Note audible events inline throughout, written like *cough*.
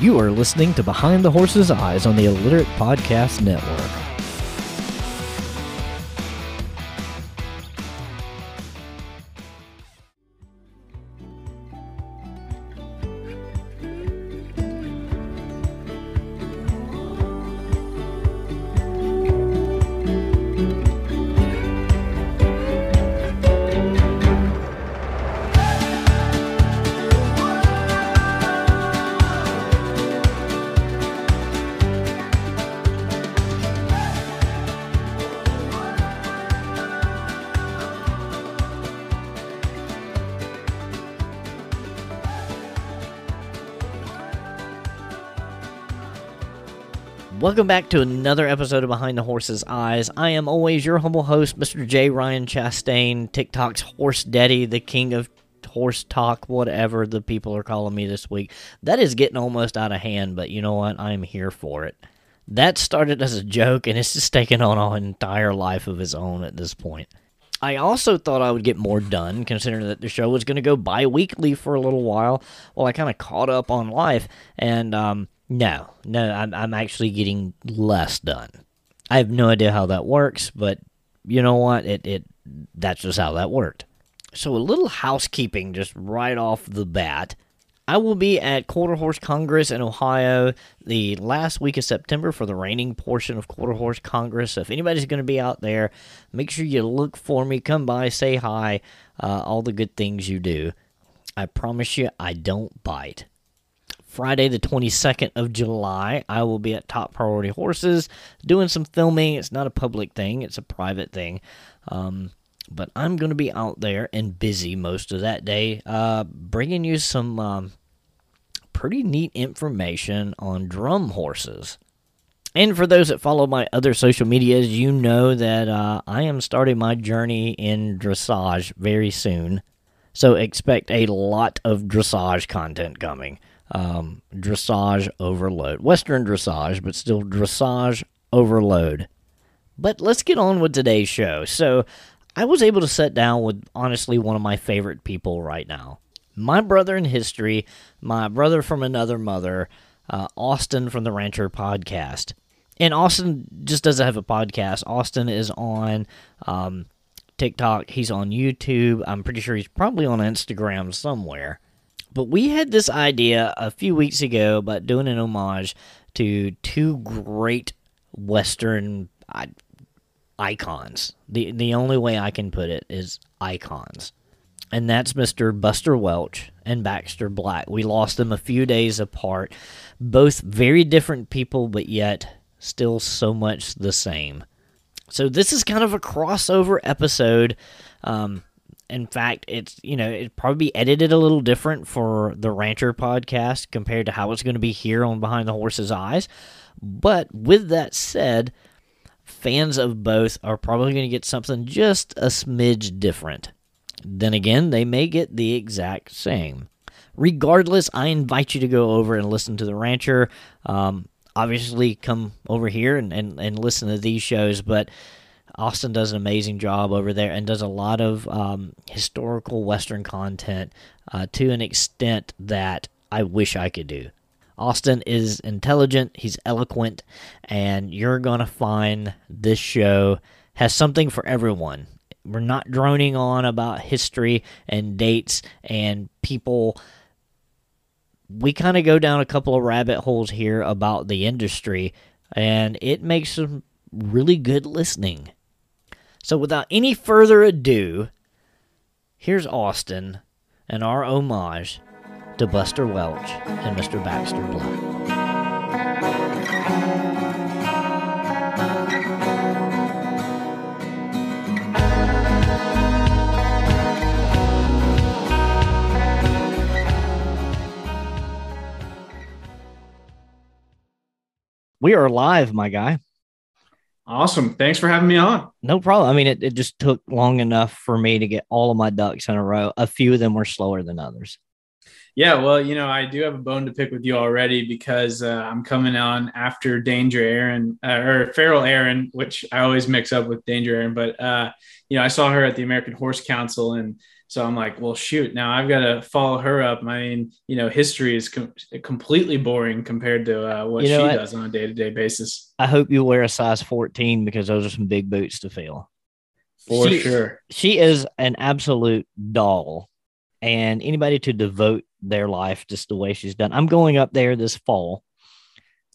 You are listening to Behind the Horse's Eyes on the Illiterate Podcast Network. Welcome back to another episode of Behind the Horse's Eyes. I am always your humble host, Mr. J. Ryan Chastain, TikTok's Horse Daddy, the king of horse talk, whatever the people are calling me this week. That is getting almost out of hand, but you know what? I'm here for it. That started as a joke, and it's just taken on an entire life of its own at this point. I also thought I would get more done, considering that the show was going to go bi weekly for a little while. Well, I kind of caught up on life, and um, no, no, I'm, I'm actually getting less done. I have no idea how that works, but you know what? It, it that's just how that worked. So a little housekeeping just right off the bat. I will be at Quarter Horse Congress in Ohio the last week of September for the reining portion of Quarter Horse Congress. So if anybody's going to be out there, make sure you look for me. Come by, say hi, uh, all the good things you do. I promise you, I don't bite. Friday, the 22nd of July, I will be at Top Priority Horses doing some filming. It's not a public thing, it's a private thing. Um, but I'm going to be out there and busy most of that day, uh, bringing you some um, pretty neat information on drum horses. And for those that follow my other social medias, you know that uh, I am starting my journey in dressage very soon. So expect a lot of dressage content coming um, dressage overload. Western dressage, but still dressage overload. But let's get on with today's show. So, I was able to sit down with honestly one of my favorite people right now. My brother in history, my brother from another mother, uh, Austin from the Rancher podcast. And Austin just doesn't have a podcast. Austin is on um, TikTok, he's on YouTube. I'm pretty sure he's probably on Instagram somewhere. But we had this idea a few weeks ago about doing an homage to two great Western icons. The the only way I can put it is icons. And that's Mr. Buster Welch and Baxter Black. We lost them a few days apart. Both very different people, but yet still so much the same. So this is kind of a crossover episode. Um, in fact, it's you know it probably be edited a little different for the Rancher podcast compared to how it's going to be here on Behind the Horse's Eyes. But with that said, fans of both are probably going to get something just a smidge different. Then again, they may get the exact same. Regardless, I invite you to go over and listen to the Rancher. Um, obviously, come over here and, and, and listen to these shows, but Austin does an amazing job over there and does a lot of um, historical Western content uh, to an extent that I wish I could do. Austin is intelligent, he's eloquent, and you're going to find this show has something for everyone. We're not droning on about history and dates and people. We kind of go down a couple of rabbit holes here about the industry, and it makes some really good listening. So, without any further ado, here's Austin and our homage to Buster Welch and Mr. Baxter Black. We are live, my guy. Awesome. Thanks for having me on. No problem. I mean, it, it just took long enough for me to get all of my ducks in a row. A few of them were slower than others. Yeah, well, you know, I do have a bone to pick with you already because uh, I'm coming on after Danger Erin uh, or Feral Erin, which I always mix up with Danger Erin. But uh, you know, I saw her at the American Horse Council, and So I'm like, well, shoot, now I've got to follow her up. I mean, you know, history is com- completely boring compared to uh, what you know she what? does on a day to day basis. I hope you wear a size 14 because those are some big boots to fill. For she, sure. She is an absolute doll. And anybody to devote their life just the way she's done. I'm going up there this fall,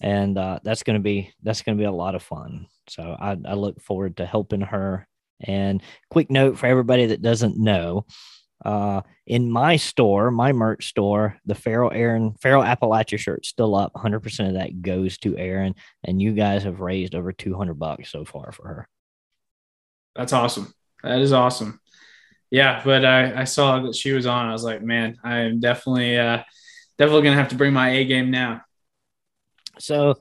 and uh, that's going to be that's going to be a lot of fun. So I, I look forward to helping her. And quick note for everybody that doesn't know, uh, in my store, my merch store, the Feral Erin Feral Appalachia shirt still up. 100% of that goes to Erin, and you guys have raised over 200 bucks so far for her. That's awesome. That is awesome. Yeah, but I, I saw that she was on. I was like, man, I am definitely uh, definitely gonna have to bring my A game now. So,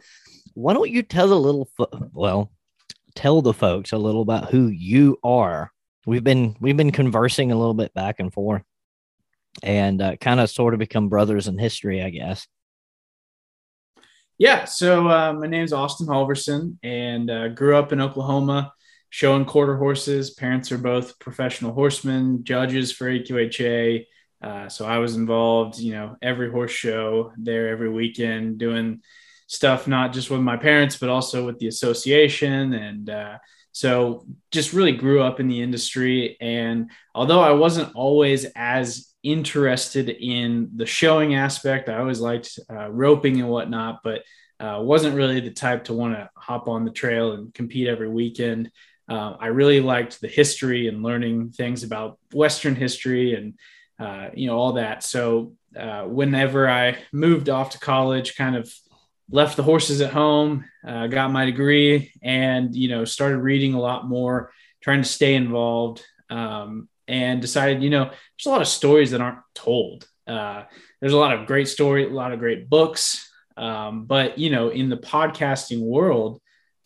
why don't you tell the little fo- well, tell the folks a little about who you are? We've been we've been conversing a little bit back and forth, and uh, kind of sort of become brothers in history, I guess. Yeah. So uh, my name is Austin Halverson, and uh, grew up in Oklahoma showing quarter horses. Parents are both professional horsemen, judges for AQHA. Uh, so I was involved, you know, every horse show there every weekend, doing stuff not just with my parents, but also with the association. And uh, so just really grew up in the industry. And although I wasn't always as interested in the showing aspect, I always liked uh, roping and whatnot, but uh, wasn't really the type to want to hop on the trail and compete every weekend. Uh, I really liked the history and learning things about Western history and uh, you know all that. So uh, whenever I moved off to college, kind of left the horses at home, uh, got my degree, and you know started reading a lot more, trying to stay involved, um, and decided you know there's a lot of stories that aren't told. Uh, there's a lot of great story, a lot of great books, um, but you know in the podcasting world.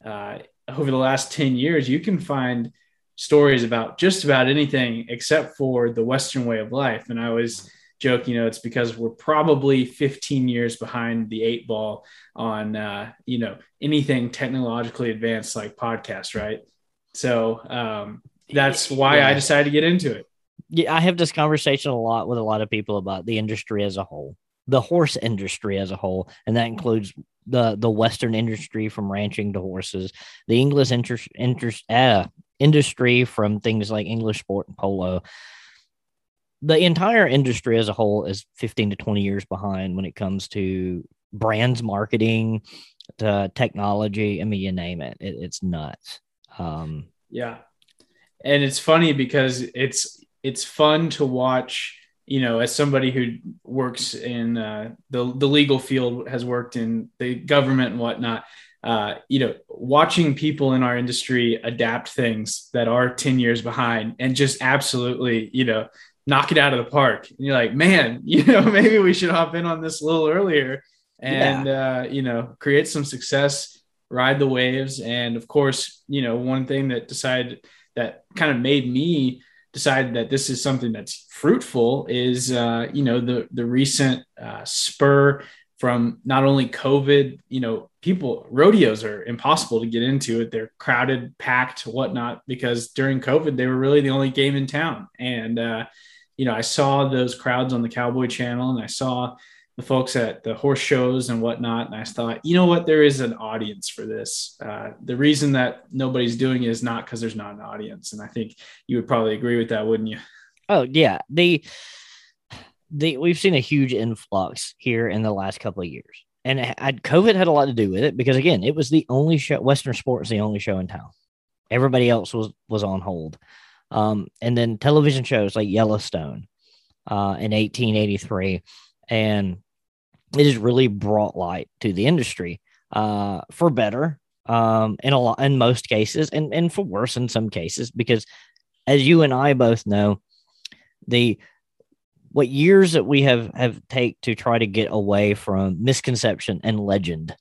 Uh, over the last 10 years, you can find stories about just about anything except for the Western way of life. And I was joking, you know, it's because we're probably 15 years behind the eight ball on, uh, you know, anything technologically advanced like podcast, right? So um, that's why yeah. I decided to get into it. Yeah, I have this conversation a lot with a lot of people about the industry as a whole, the horse industry as a whole, and that includes the the Western industry from ranching to horses, the English interest, interest uh, industry from things like English sport and polo. The entire industry as a whole is 15 to 20 years behind when it comes to brands marketing, to technology. I mean, you name it, it it's nuts. Um, yeah, and it's funny because it's it's fun to watch you know, as somebody who works in uh, the the legal field, has worked in the government and whatnot, uh, you know, watching people in our industry adapt things that are ten years behind and just absolutely, you know, knock it out of the park. And you're like, man, *laughs* you know, maybe we should hop in on this a little earlier and yeah. uh, you know, create some success, ride the waves, and of course, you know, one thing that decided that kind of made me decide that this is something that's fruitful is uh, you know the the recent uh, spur from not only COVID, you know, people rodeos are impossible to get into it. They're crowded, packed, whatnot, because during COVID they were really the only game in town. And uh, you know, I saw those crowds on the Cowboy Channel, and I saw the folks at the horse shows and whatnot. And I thought, you know what, there is an audience for this. Uh, the reason that nobody's doing it is not because there's not an audience. And I think you would probably agree with that, wouldn't you? Oh yeah, the the we've seen a huge influx here in the last couple of years, and it, COVID had a lot to do with it because again, it was the only show. Western Sports the only show in town. Everybody else was was on hold. Um, and then television shows like Yellowstone uh, in 1883 and it has really brought light to the industry uh, for better um, in a lot in most cases, and and for worse in some cases, because as you and I both know, the what years that we have have take to try to get away from misconception and legend.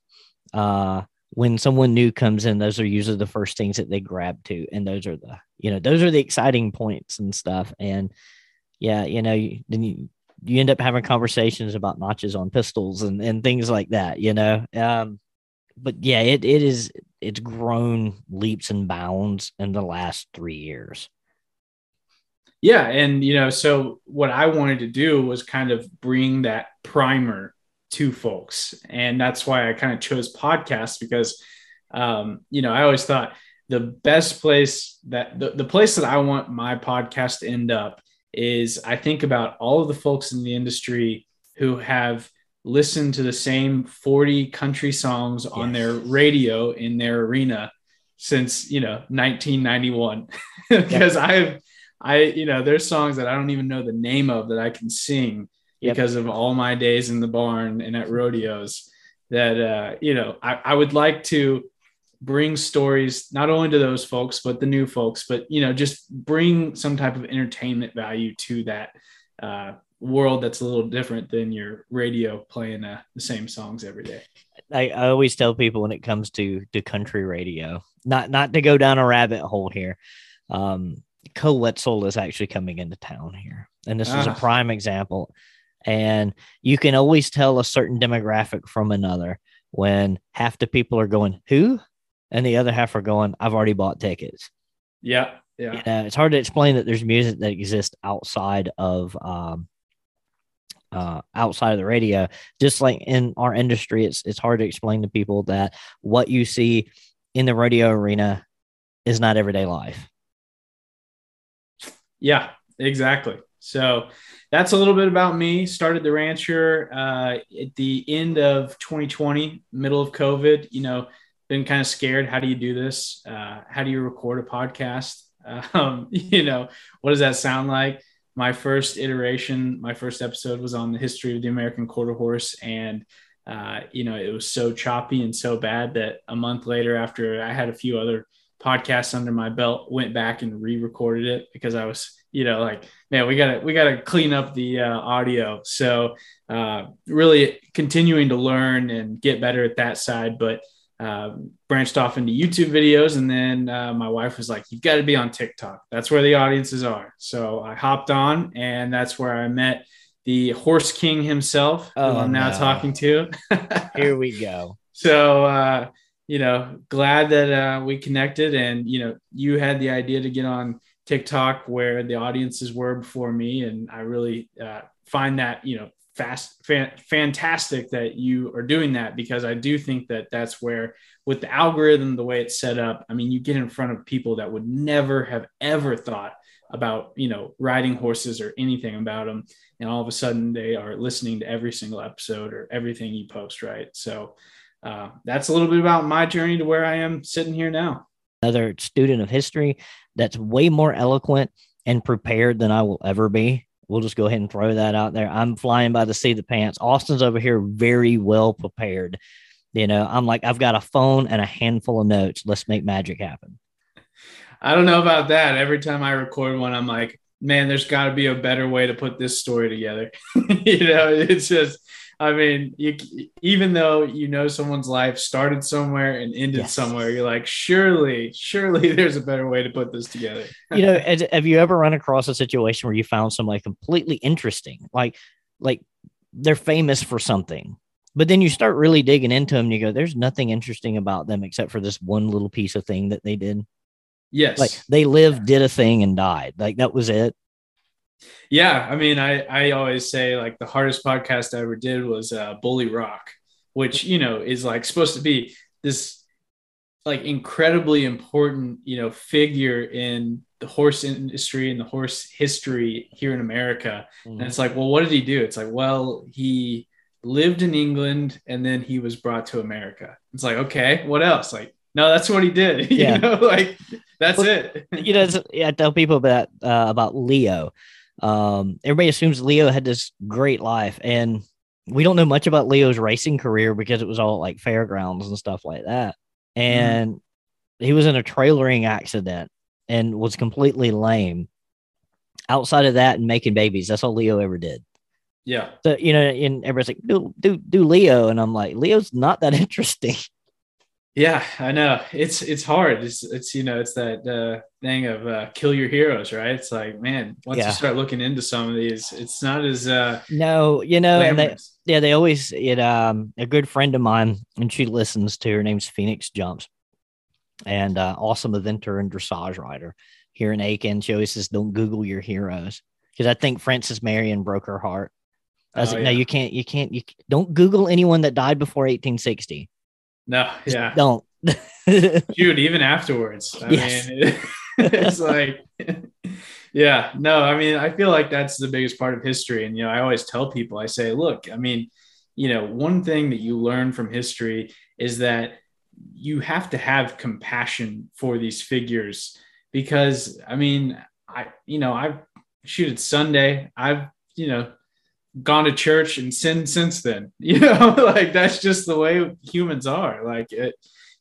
Uh, when someone new comes in, those are usually the first things that they grab to, and those are the you know those are the exciting points and stuff. And yeah, you know, then you you end up having conversations about notches on pistols and, and things like that, you know. Um, but yeah, it, it is it's grown leaps and bounds in the last three years. Yeah, and you know, so what I wanted to do was kind of bring that primer to folks, and that's why I kind of chose podcasts because, um, you know, I always thought the best place that the, the place that I want my podcast to end up is I think about all of the folks in the industry who have listened to the same 40 country songs yes. on their radio in their arena since you know 1991 *laughs* because. I've I you know there's songs that I don't even know the name of that I can sing yep. because of all my days in the barn and at rodeos that uh you know I, I would like to bring stories not only to those folks but the new folks but you know just bring some type of entertainment value to that uh, world that's a little different than your radio playing uh, the same songs every day I, I always tell people when it comes to to country radio not not to go down a rabbit hole here um Wetzel is actually coming into town here and this is a ah. prime example and you can always tell a certain demographic from another when half the people are going who and the other half are going, I've already bought tickets. Yeah. Yeah. You know, it's hard to explain that there's music that exists outside of um, uh, outside of the radio. Just like in our industry, it's it's hard to explain to people that what you see in the radio arena is not everyday life. Yeah, exactly. So that's a little bit about me. Started the rancher uh, at the end of 2020, middle of COVID. You know, been kind of scared. How do you do this? Uh, how do you record a podcast? *laughs* Um, you know, what does that sound like? My first iteration, my first episode was on the history of the American quarter horse. And, uh, you know, it was so choppy and so bad that a month later, after I had a few other podcasts under my belt, went back and re recorded it because I was, you know, like, man, we gotta, we gotta clean up the uh, audio. So, uh, really continuing to learn and get better at that side. But, uh, branched off into YouTube videos. And then uh, my wife was like, You've got to be on TikTok. That's where the audiences are. So I hopped on, and that's where I met the horse king himself, oh, who I'm now no. talking to. *laughs* Here we go. So, uh, you know, glad that uh, we connected. And, you know, you had the idea to get on TikTok where the audiences were before me. And I really uh, find that, you know, fast fan, fantastic that you are doing that because I do think that that's where with the algorithm the way it's set up I mean you get in front of people that would never have ever thought about you know riding horses or anything about them and all of a sudden they are listening to every single episode or everything you post right? So uh, that's a little bit about my journey to where I am sitting here now. Another student of history that's way more eloquent and prepared than I will ever be We'll just go ahead and throw that out there. I'm flying by the seat of the pants. Austin's over here very well prepared. You know, I'm like, I've got a phone and a handful of notes. Let's make magic happen. I don't know about that. Every time I record one, I'm like, man, there's got to be a better way to put this story together. *laughs* you know, it's just I mean, you, even though you know someone's life started somewhere and ended yes. somewhere, you're like, surely, surely *laughs* there's a better way to put this together. you know, have you ever run across a situation where you found somebody completely interesting, like, like they're famous for something, but then you start really digging into them and you go, there's nothing interesting about them except for this one little piece of thing that they did. Yes. Like they lived, did a thing, and died. Like that was it. Yeah, I mean, I I always say like the hardest podcast I ever did was uh, Bulle Rock, which you know is like supposed to be this like incredibly important you know figure in the horse industry and the horse history here in America. Mm-hmm. And it's like, well, what did he do? It's like, well, he lived in England and then he was brought to America. It's like, okay, what else? Like, no, that's what he did. *laughs* Yeah. you know, *laughs* like that's well, it. you know, I tell people about uh, about Leo um, everybody assumes Leo had this great life, and we don't know much about Leo's racing career because it was all like fairgrounds and stuff like that. Mm-hmm. And mm. he was in a trailering accident and was completely lame. Outside of that and making babies, that's all Leo ever did. Yeah. So you know, and everybody's like, do do do Leo, and I'm like, Leo's not that *laughs* interesting. Yeah, I know. It's it's hard. It's it's you know, it's that uh, thing of uh, kill your heroes, right? It's like, man, once yeah. you start looking into some of these, it's not as uh No, you know, and they, yeah, they always it um a good friend of mine and she listens to her name's Phoenix Jumps and uh awesome eventer and dressage rider here in Aiken. She always says, "Don't Google your heroes," because I think Francis Marion broke her heart. I was Oh, like, no, you can't, you can't, you don't Google anyone that died before 1860. No, Just yeah. don't. *laughs* Dude, even afterwards. I Yes. mean, *laughs* it's like, yeah, no, I mean, I feel like that's the biggest part of history. And, you know, I always tell people, I say, look, I mean, you know, one thing that you learn from history is that you have to have compassion for these figures because, I mean, I, you know, I've shoot it's Sunday. I've, you know, gone to church and sinned since then, *laughs* you know, *laughs* like that's just the way humans are. Like it,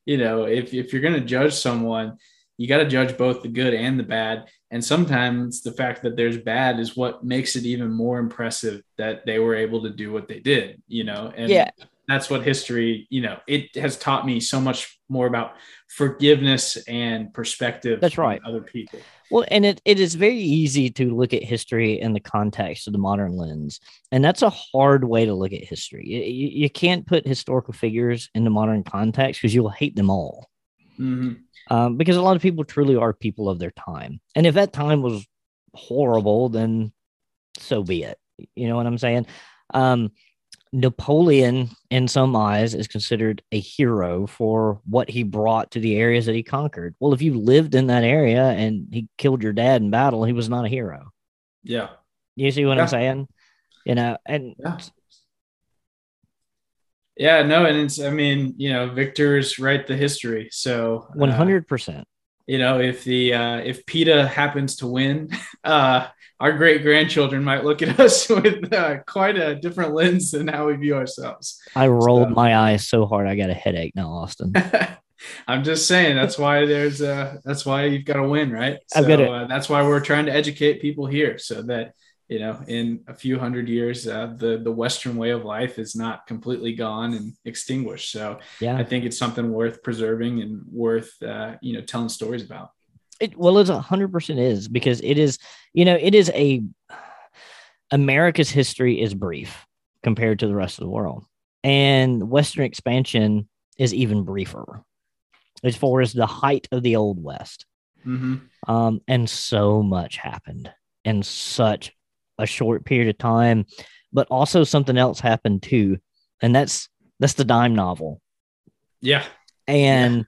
you know, if, if you're going to judge someone, you got to judge both the good and the bad. And sometimes the fact that there's bad is what makes it even more impressive that they were able to do what they did, you know? And Yeah. that's what history, you know, it has taught me so much more about forgiveness and perspective. That's right. Other people. Well, and it, it is very easy to look at history in the context of the modern lens. And that's a hard way to look at history. You, you- can't put historical figures in the modern context because you'll hate them all. Mhm. Um, because a lot of people truly are people of their time. And if that time was horrible, then so be it. You know what I'm saying? Um, Napoleon, in some eyes, is considered a hero for what he brought to the areas that he conquered. Well, if you lived in that area and he killed your dad in battle, he was not a hero. Yeah. You see what Yeah. I'm saying? You know, and Yeah. Yeah, no, and it's I mean, you know, victors write the history. So uh, 100%. you know, if the uh if PETA happens to win, *laughs* uh our great grandchildren might look at *laughs* us with uh, quite a different lens than how we view ourselves. I rolled So- my eyes so hard I got a headache now, Austin. *laughs* I'm just saying that's why there's uh that's why you've got to win, right? So uh, that's why we're trying to educate people here so that you know in a few hundred years uh, the the western way of life is not completely gone and extinguished. So Yeah. I think it's something worth preserving and worth uh, you know telling stories about. It well, it's a hundred percent is because it is, you know, it is a America's history is brief compared to the rest of the world, and Western expansion is even briefer as far as the height of the Old West. hmm Um, and so much happened in such a short period of time, but also something else happened too, and that's that's the dime novel. Yeah, and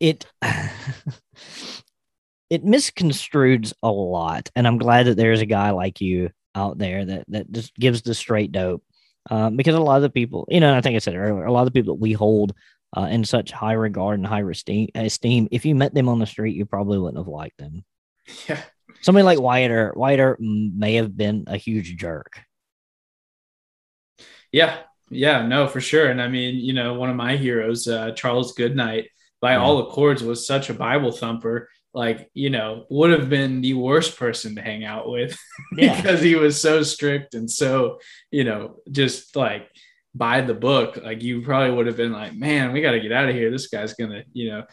it *laughs* it misconstrues a lot and i'm glad that there's a guy like you out there that that just gives the straight dope um, because a lot of the people you know i think i said earlier a lot of the people that we hold uh, in such high regard and high esteem, esteem if you met them on the street you probably wouldn't have liked them *laughs* yeah, somebody like wyatt earp wyatt earp may have been a huge jerk yeah, yeah. No, for sure. And I mean, you know, one of my heroes, uh, Charles Goodnight, by Yeah. all accords, was such a Bible thumper. Like, you know, would have been the worst person to hang out with *laughs* Yeah. because he was so strict and so, you know, just like by the book. Like, you probably would have been like, man, we got to get out of here. This guy's gonna, you know,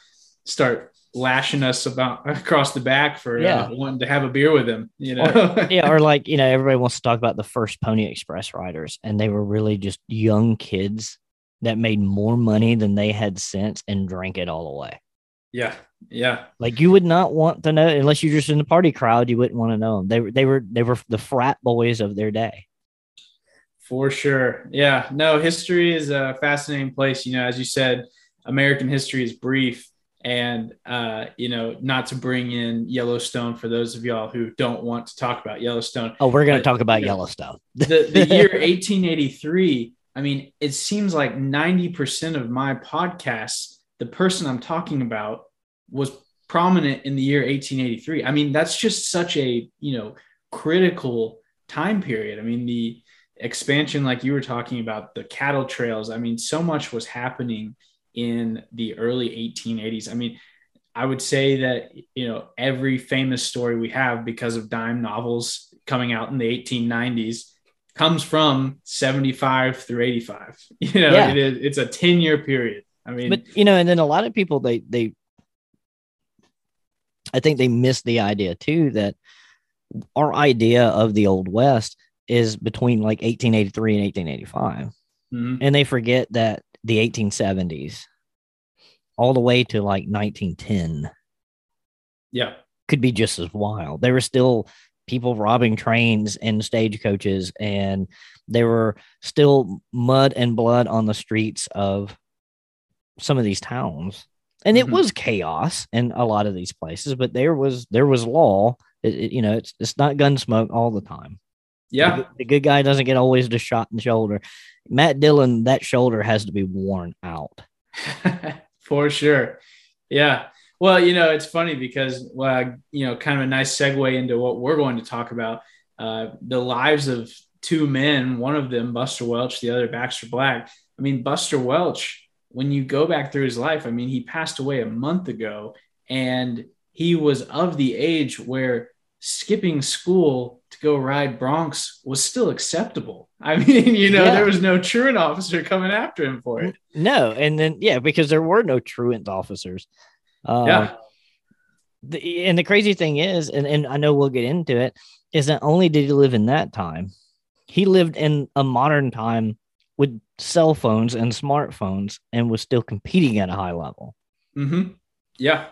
start lashing us about *laughs* across the back for Yeah. uh, wanting to have a beer with him. You know, *laughs* yeah, or like you know, everybody wants to talk about the first Pony Express riders, and they were really just young kids that made more money than they had sense and drank it all away. Yeah, yeah. Like you would not want to know unless you're just in the party crowd. You wouldn't want to know them. They were they were they were the frat boys of their day. For sure. Yeah. No, history is a fascinating place. You know, as you said, American history is brief. And, uh, you know, not to bring in Yellowstone for those of y'all who don't want to talk about Yellowstone. Oh, we're going to But, talk about you know, Yellowstone. The, the *laughs* year 1883, I mean, it seems like 90% of my podcasts, the person I'm talking about was prominent in the year 1883. I mean, that's just such a, you know, critical time period. I mean, the expansion, like you were talking about, the cattle trails, I mean, so much was happening in the early 1880s. I mean, I would say that, you know, every famous story we have because of dime novels coming out in the 1890s comes from 75 through 85. *laughs* You know, Yeah. it is, it's a 10 year period. I mean, But you know, and then a lot of people they they I think they miss the idea too that our idea of the old west is between like 1883 and 1885 mhm. and they forget that the 1870s all the way to like 1910 yeah, could be just as wild. There were still people robbing trains and stagecoaches, and there were still mud and blood on the streets of some of these towns. And it Mhm. was chaos in a lot of these places, but there was there was law. It, it- you know, it's it's not gun smoke all the time. Yeah. good- the good guy doesn't get always the shot in the shoulder. Matt Dillon, that shoulder has to be worn out. *laughs* For sure. Yeah. Well, you know, it's funny because, well, you know, kind of a nice segue into what we're going to talk about. Uh, the lives of two men, one of them, Buster Welch, the other, Baxter Black. I mean, Buster Welch, when you go back through his life, I mean, he passed away a month ago and he was of the age where skipping school to go ride broncs was still acceptable. *laughs* I mean, you know, Yeah. there was no truant officer coming after him for it. No, and then yeah, because there were no truant officers. Uh, Yeah. the, and the crazy thing is, and, and I know we'll get into it, is that only did he live in that time, he lived in a modern time with cell phones and smartphones and was still competing at a high level. hmm Yeah.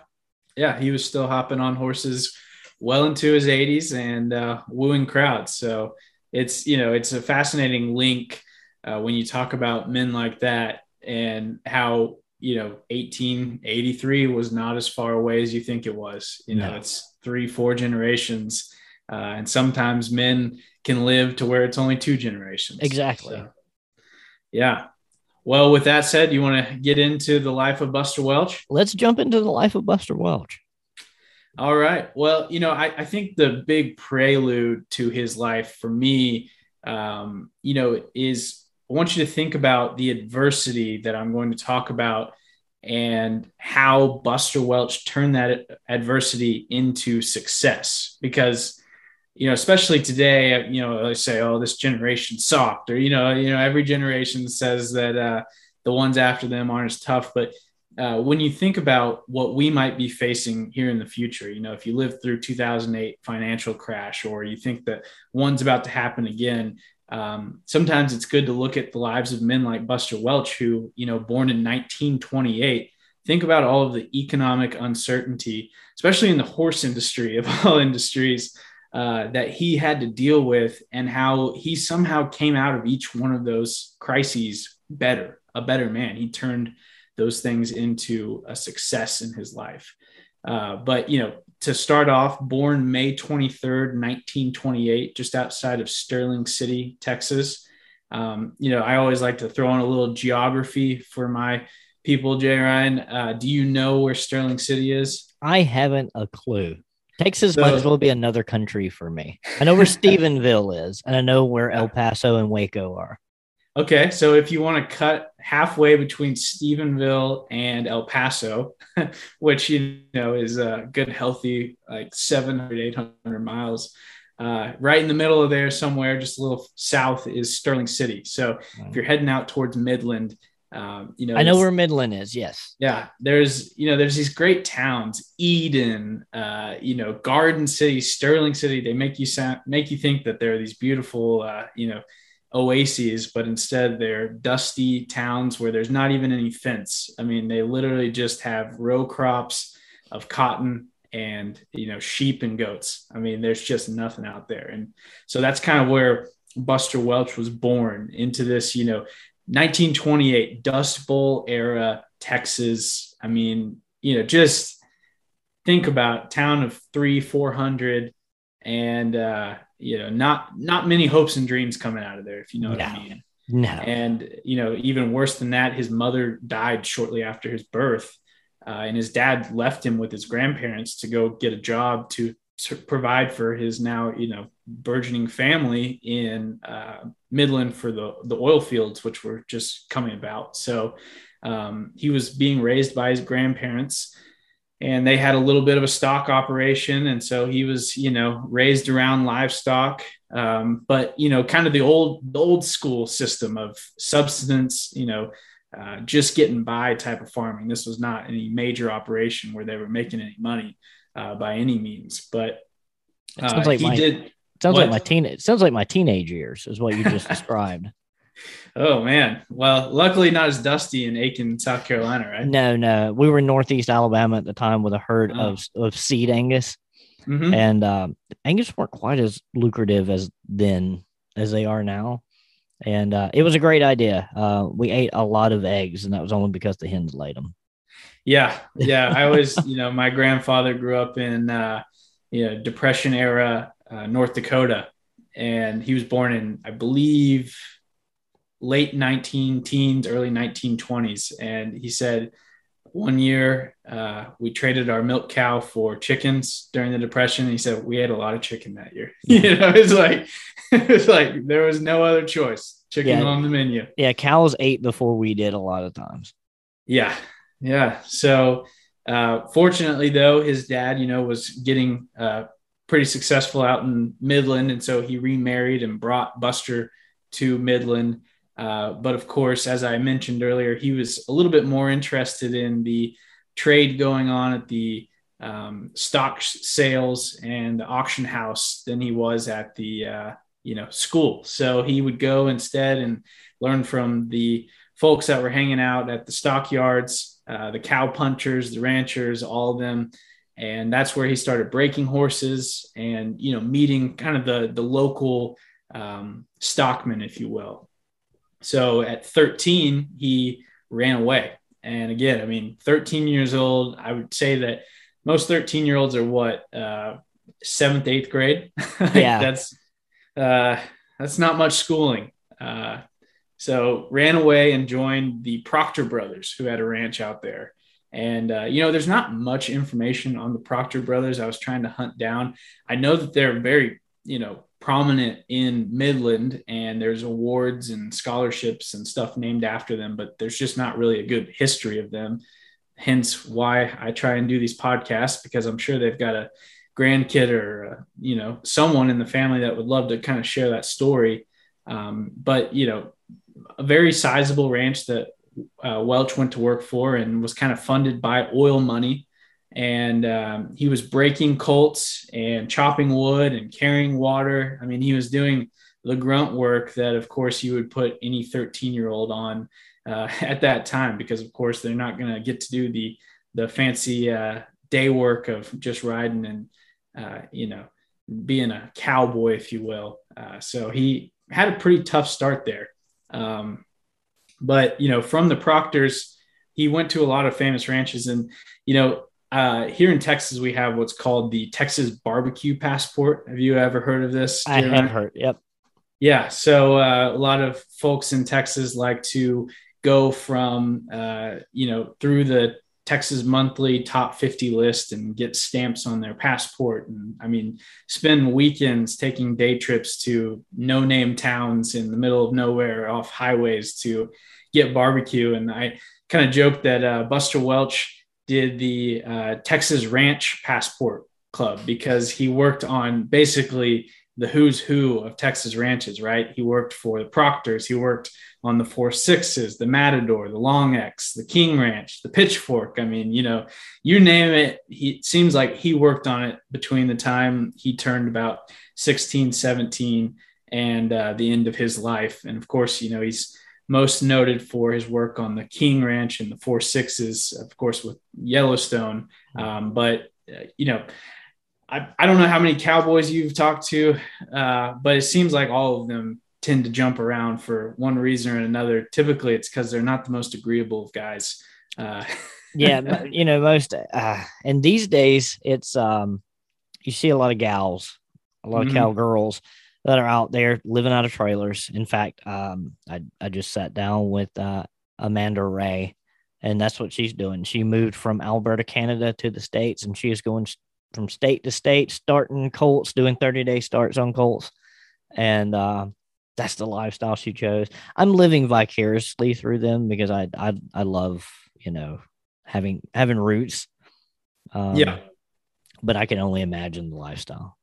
Yeah. He was still hopping on horses well into his 80s and uh, wooing crowds. So it's, you know, it's a fascinating link uh, when you talk about men like that and how, you know, 1883 was not as far away as you think it was. You know, No. it's three, four generations. Uh, and sometimes men can live to where it's only two generations. Exactly. So, yeah. Well, with that said, you want to get into the life of Buster Welch? Let's jump into the life of Buster Welch. All right. Well, you know, I, I think the big prelude to his life for me, um, you know, is I want you to think about the adversity that I'm going to talk about and how Buster Welch turned that adversity into success. Because, you know, especially today, you know, they say, "Oh, this generation sucked," or you know, you know, every generation says that uh, the ones after them aren't as tough, but uh, when you think about what we might be facing here in the future, you know, if you lived through 2008 financial crash, or you think that one's about to happen again, um, sometimes it's good to look at the lives of men like Buster Welch, who, you know, born in 1928. Think about all of the economic uncertainty, especially in the horse industry *laughs* of all industries, uh, that he had to deal with, and how he somehow came out of each one of those crises better, a better man. He turned those things into a success in his life. Uh, but, you know, to start off, born May 23rd, 1928, just outside of Sterling City, Texas. Um, you know, I always like to throw in a little geography for my people, Jay Ryan. Uh, do you know where Sterling City is? I haven't a clue. Texas So- might as well be another country for me. I know where *laughs* Stephenville is, and I know where El Paso and Waco are. Okay, so if you want to cut halfway between Stephenville and El Paso, *laughs* which you know is a good, healthy like 700, 800 miles, uh, right in the middle of there somewhere, just a little south, is Sterling City. So if you're heading out towards Midland, um, you know, I know where Midland is. Yes. yeah there's you know there's these great towns eden uh you know garden city sterling city they make you sound make you think that there are these beautiful uh you know oases but instead they're dusty towns where there's not even any fence i mean they literally just have row crops of cotton and you know sheep and goats i mean there's just nothing out there and so that's kind of where buster welch was born into this you know 1928 Dust Bowl era Texas. I mean, you know, just think about town of three, four hundred, and uh, you know, not not many hopes and dreams coming out of there, if you know what I mean. No. And you know, even worse than that, his mother died shortly after his birth, uh, and his dad left him with his grandparents to go get a job to provide for his now you know burgeoning family in uh, Midland for the the oil fields, which were just coming about. So um, he was being raised by his grandparents. And they had a little bit of a stock operation, and so he was, you know, raised around livestock um, but you know, kind of the old the old school system of subsistence, you know, uh, just getting by type of farming. This was not any major operation where they were making any money uh, by any means. But uh, sounds like he my did. sounds like what? my teen. It sounds like my teenage years is what you just *laughs* described. Oh man, well, luckily not as dusty in Aiken, South Carolina, right? No, no, we were in Northeast Alabama at the time with a herd Oh. of of seed Angus. Mhm. and um, Angus weren't quite as lucrative as then as they are now. And uh, it was a great idea. Uh, we ate a lot of eggs, and that was only because the hens laid them. Yeah, *laughs* yeah. I was, you know, my grandfather grew up in, uh, you know, Depression era uh, North Dakota, and he was born in, I believe, late 19 teens, early 1920s. And he said one year uh, we traded our milk cow for chickens during the Depression. And he said we ate a lot of chicken that year. *laughs* you know, it's like *laughs* it's like there was no other choice. Chicken Yeah. on the menu. Yeah, cows ate before we did a lot of times. Yeah, yeah. So, uh, fortunately, though, his dad, you know, was getting uh, pretty successful out in Midland, and so he remarried and brought Buster to Midland. Uh, but of course, as I mentioned earlier, he was a little bit more interested in the trade going on at the um, stock sales and the auction house than he was at the uh, you know school. So he would go instead and learn from the folks that were hanging out at the stockyards, uh, the cow punchers, the ranchers, all of them. And that's where he started breaking horses and, you know, meeting kind of the, the local um, stockmen, if you will. So at 13, he ran away. And again, I mean, 13 years old, I would say that most 13 year olds are what, uh, seventh, eighth grade. *laughs* Yeah. that's, uh, that's not much schooling. Uh, so ran away and joined the Proctor brothers, who had a ranch out there. And uh, you know, there's not much information on the Proctor brothers. I was trying to hunt down. I know that they're very, you know, prominent in Midland, and there's awards and scholarships and stuff named after them. But there's just not really a good history of them. Hence, why I try and do these podcasts because I'm sure they've got a grandkid or uh, you know someone in the family that would love to kind of share that story. Um, but you know, a very sizable ranch that uh, Welch went to work for and was kind of funded by oil money. And um, he was breaking colts and chopping wood and carrying water. I mean, he was doing the grunt work that, of course, you would put any 13 year old on uh, *laughs* at that time, because, of course, they're not going to get to do the the fancy uh, day work of just riding and uh, you know being a cowboy, if you will. Uh, so he had a pretty tough start there. Um, but you know, from the Proctors, he went to a lot of famous ranches, and you know, uh, here in Texas, we have what's called the Texas Barbecue Passport. Have you ever heard of this? I Jeremy? have heard. Yep. Yeah. So uh, a lot of folks in Texas like to go from, uh, you know, through the Texas monthly top 50 list and get stamps on their passport. And I mean, spend weekends taking day trips to no name towns in the middle of nowhere off highways to get barbecue. And I kind of joked that uh, Buster Welch did the uh, Texas Ranch Passport Club because he worked on basically the who's who of Texas ranches, right? He worked for the Proctors, he worked on the Four Sixes, the Matador, the Long X, the King Ranch, the Pitchfork. I mean, you know, you name it, he it seems like he worked on it between the time he turned about 16, 17 and uh, the end of his life. And of course, you know, he's most noted for his work on the King Ranch and the Four Sixes, of course, with Yellowstone. Um, but, uh, you know, I, I don't know how many cowboys you've talked to, uh, but it seems like all of them tend to jump around for one reason or another. Typically, it's because they're not the most agreeable of guys. Uh, *laughs* yeah, you know, most uh, and these days it's um you see a lot of gals, a lot Mhm. of cowgirls that are out there living out of trailers. In fact, um I I just sat down with uh Amanda Ray and that's what she's doing. She moved from Alberta, Canada to the States and she is going from state to state starting colts, doing 30-day starts on colts. And uh that's the lifestyle she chose. I'm living vicariously through them because I I I love, you know, having having roots. Um, Yeah. but I can only imagine the lifestyle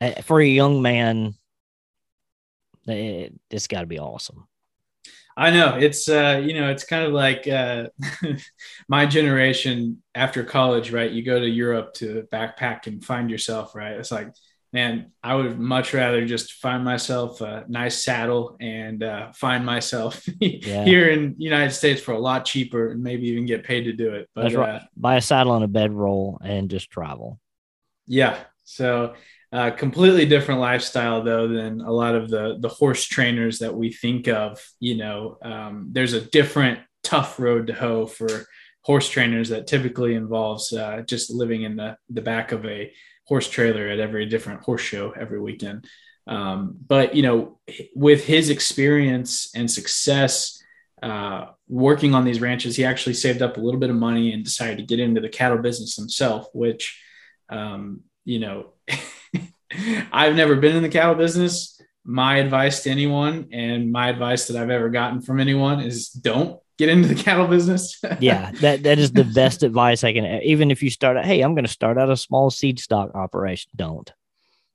Uh, for a young man. It, it's got to be awesome. I know it's uh, you know it's kind of like uh, *laughs* my generation after college, right? You go to Europe to backpack and find yourself, right? It's like, man, I would much rather just find myself a nice saddle and uh, find myself *laughs* here in United States for a lot cheaper and maybe even get paid to do it. But That's right. uh, Buy a saddle and a bedroll and just travel. yeah, So uh, completely different lifestyle though than a lot of the the horse trainers that we think of. You know, um, there's a different tough road to hoe for horse trainers that typically involves uh, just living in the the back of a horse trailer at every different horse show every weekend. Um, but you know, with his experience and success uh, working on these ranches, he actually saved up a little bit of money and decided to get into the cattle business himself, which um, you know *laughs* I've never been in the cattle business. My advice to anyone and my advice that I've ever gotten from anyone is don't get into the cattle business. *laughs* yeah, that that is the best advice I can. Even if you start out, hey, I'm going to start out a small seed stock operation. Don't.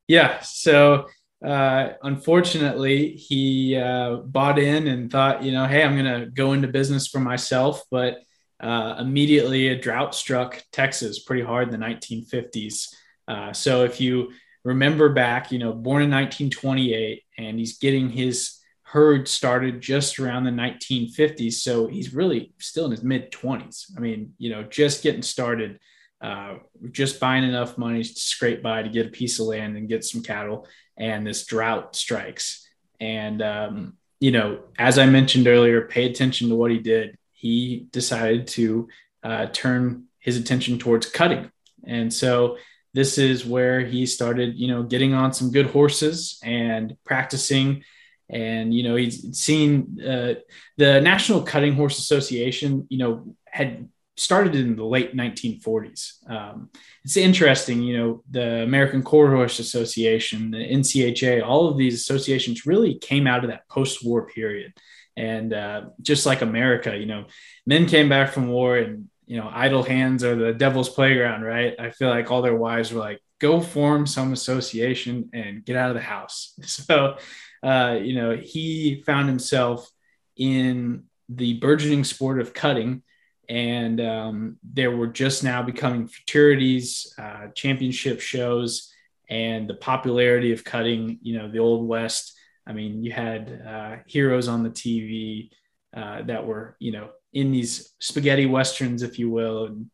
Yeah. So uh, unfortunately, he uh, bought in and thought, you know, hey, I'm going to go into business for myself. But uh, immediately, a drought struck Texas pretty hard in the 1950s. Uh, so if you remember back, you know, born in 1928, and he's getting his herd started just around the 1950s. So he's really still in his mid 20s. I mean, you know, just getting started, uh, just buying enough money to scrape by to get a piece of land and get some cattle. And this drought strikes. And, um, you know, as I mentioned earlier, pay attention to what he did. He decided to uh, turn his attention towards cutting. And so this is where he started, you know, getting on some good horses and practicing. And you know, he's seen uh, the National Cutting Horse Association. You know, had started in the late 1940s. Um, it's interesting, you know, the American Quarter Horse Association, the NCHA, all of these associations really came out of that post-war period. And uh, just like America, you know, men came back from war and you know, idle hands are the devil's playground, right? I feel like all their wives were like, go form some association and get out of the house. *laughs* So, uh, you know, he found himself in the burgeoning sport of cutting. And um, there were just now becoming fraternities, uh, championship shows, and the popularity of cutting, you know, the Old West. I mean, you had uh, heroes on the TV uh, that were, you know, in these spaghetti westerns, if you will. And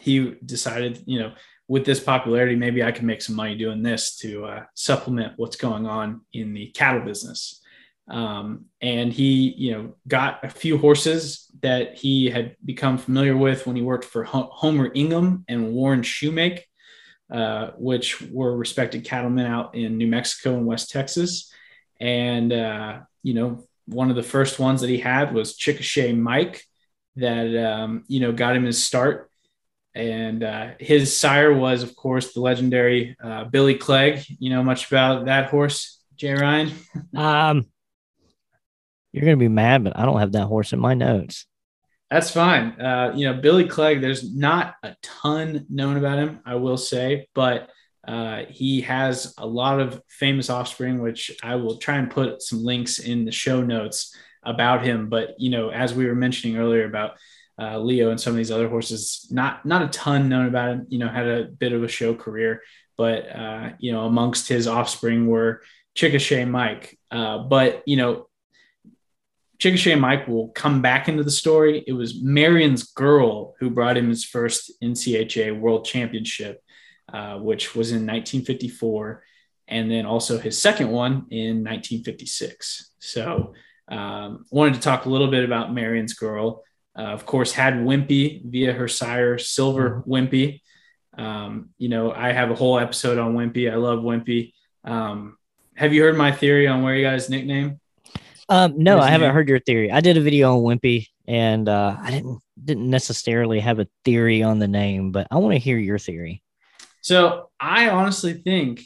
he decided, you know, with this popularity, maybe I can make some money doing this to uh, supplement what's going on in the cattle business. Um, and he, you know, got a few horses that he had become familiar with when he worked for Homer Ingham and Warren Shoemake, uh, which were respected cattlemen out in New Mexico and West Texas. And, uh, you know, one of the first ones that he had was Chickasha Mike, that um, you know got him his start. And uh, his sire was, of course, the legendary uh, Billy Clegg. You know much about that horse, Jay Ryan? *laughs* um, you're gonna be mad, but I don't have that horse in my notes. That's fine. Uh, you know, Billy Clegg. There's not a ton known about him, I will say, but uh, he has a lot of famous offspring, which I will try and put some links in the show notes about him. But you know, as we were mentioning earlier about uh, Leo and some of these other horses, not not a ton known about him. You know, had a bit of a show career, but uh, you know, amongst his offspring were Chickasha Mike. Uh, but you know, Chickasha Mike will come back into the story. It was Marion's girl who brought him his first NCHA World Championship uh, which was in 1954, and then also his second one in 1956. So, um, wanted to talk a little bit about Marion's Girl. Uh, of course, had Wimpy via her sire, Silver mm-hmm. Wimpy. Um, you know, I have a whole episode on Wimpy. I love Wimpy. Um, have you heard my theory on where he got his nickname? Um, no, I haven't name? heard your theory. I did a video on Wimpy, and uh, I didn't didn't necessarily have a theory on the name, but I want to hear your theory. So I honestly think,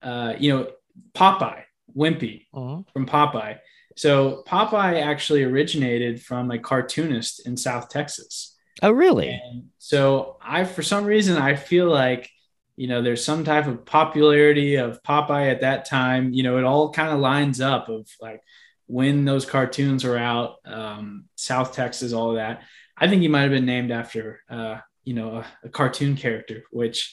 uh, you know, Popeye, Wimpy uh-huh. from Popeye. So Popeye actually originated from a cartoonist in South Texas. Oh, really? And so I, for some reason, I feel like, you know, there's some type of popularity of Popeye at that time. You know, it all kind of lines up of like when those cartoons were out, um, South Texas, all of that. I think he might have been named after, uh, you know, a, a cartoon character, which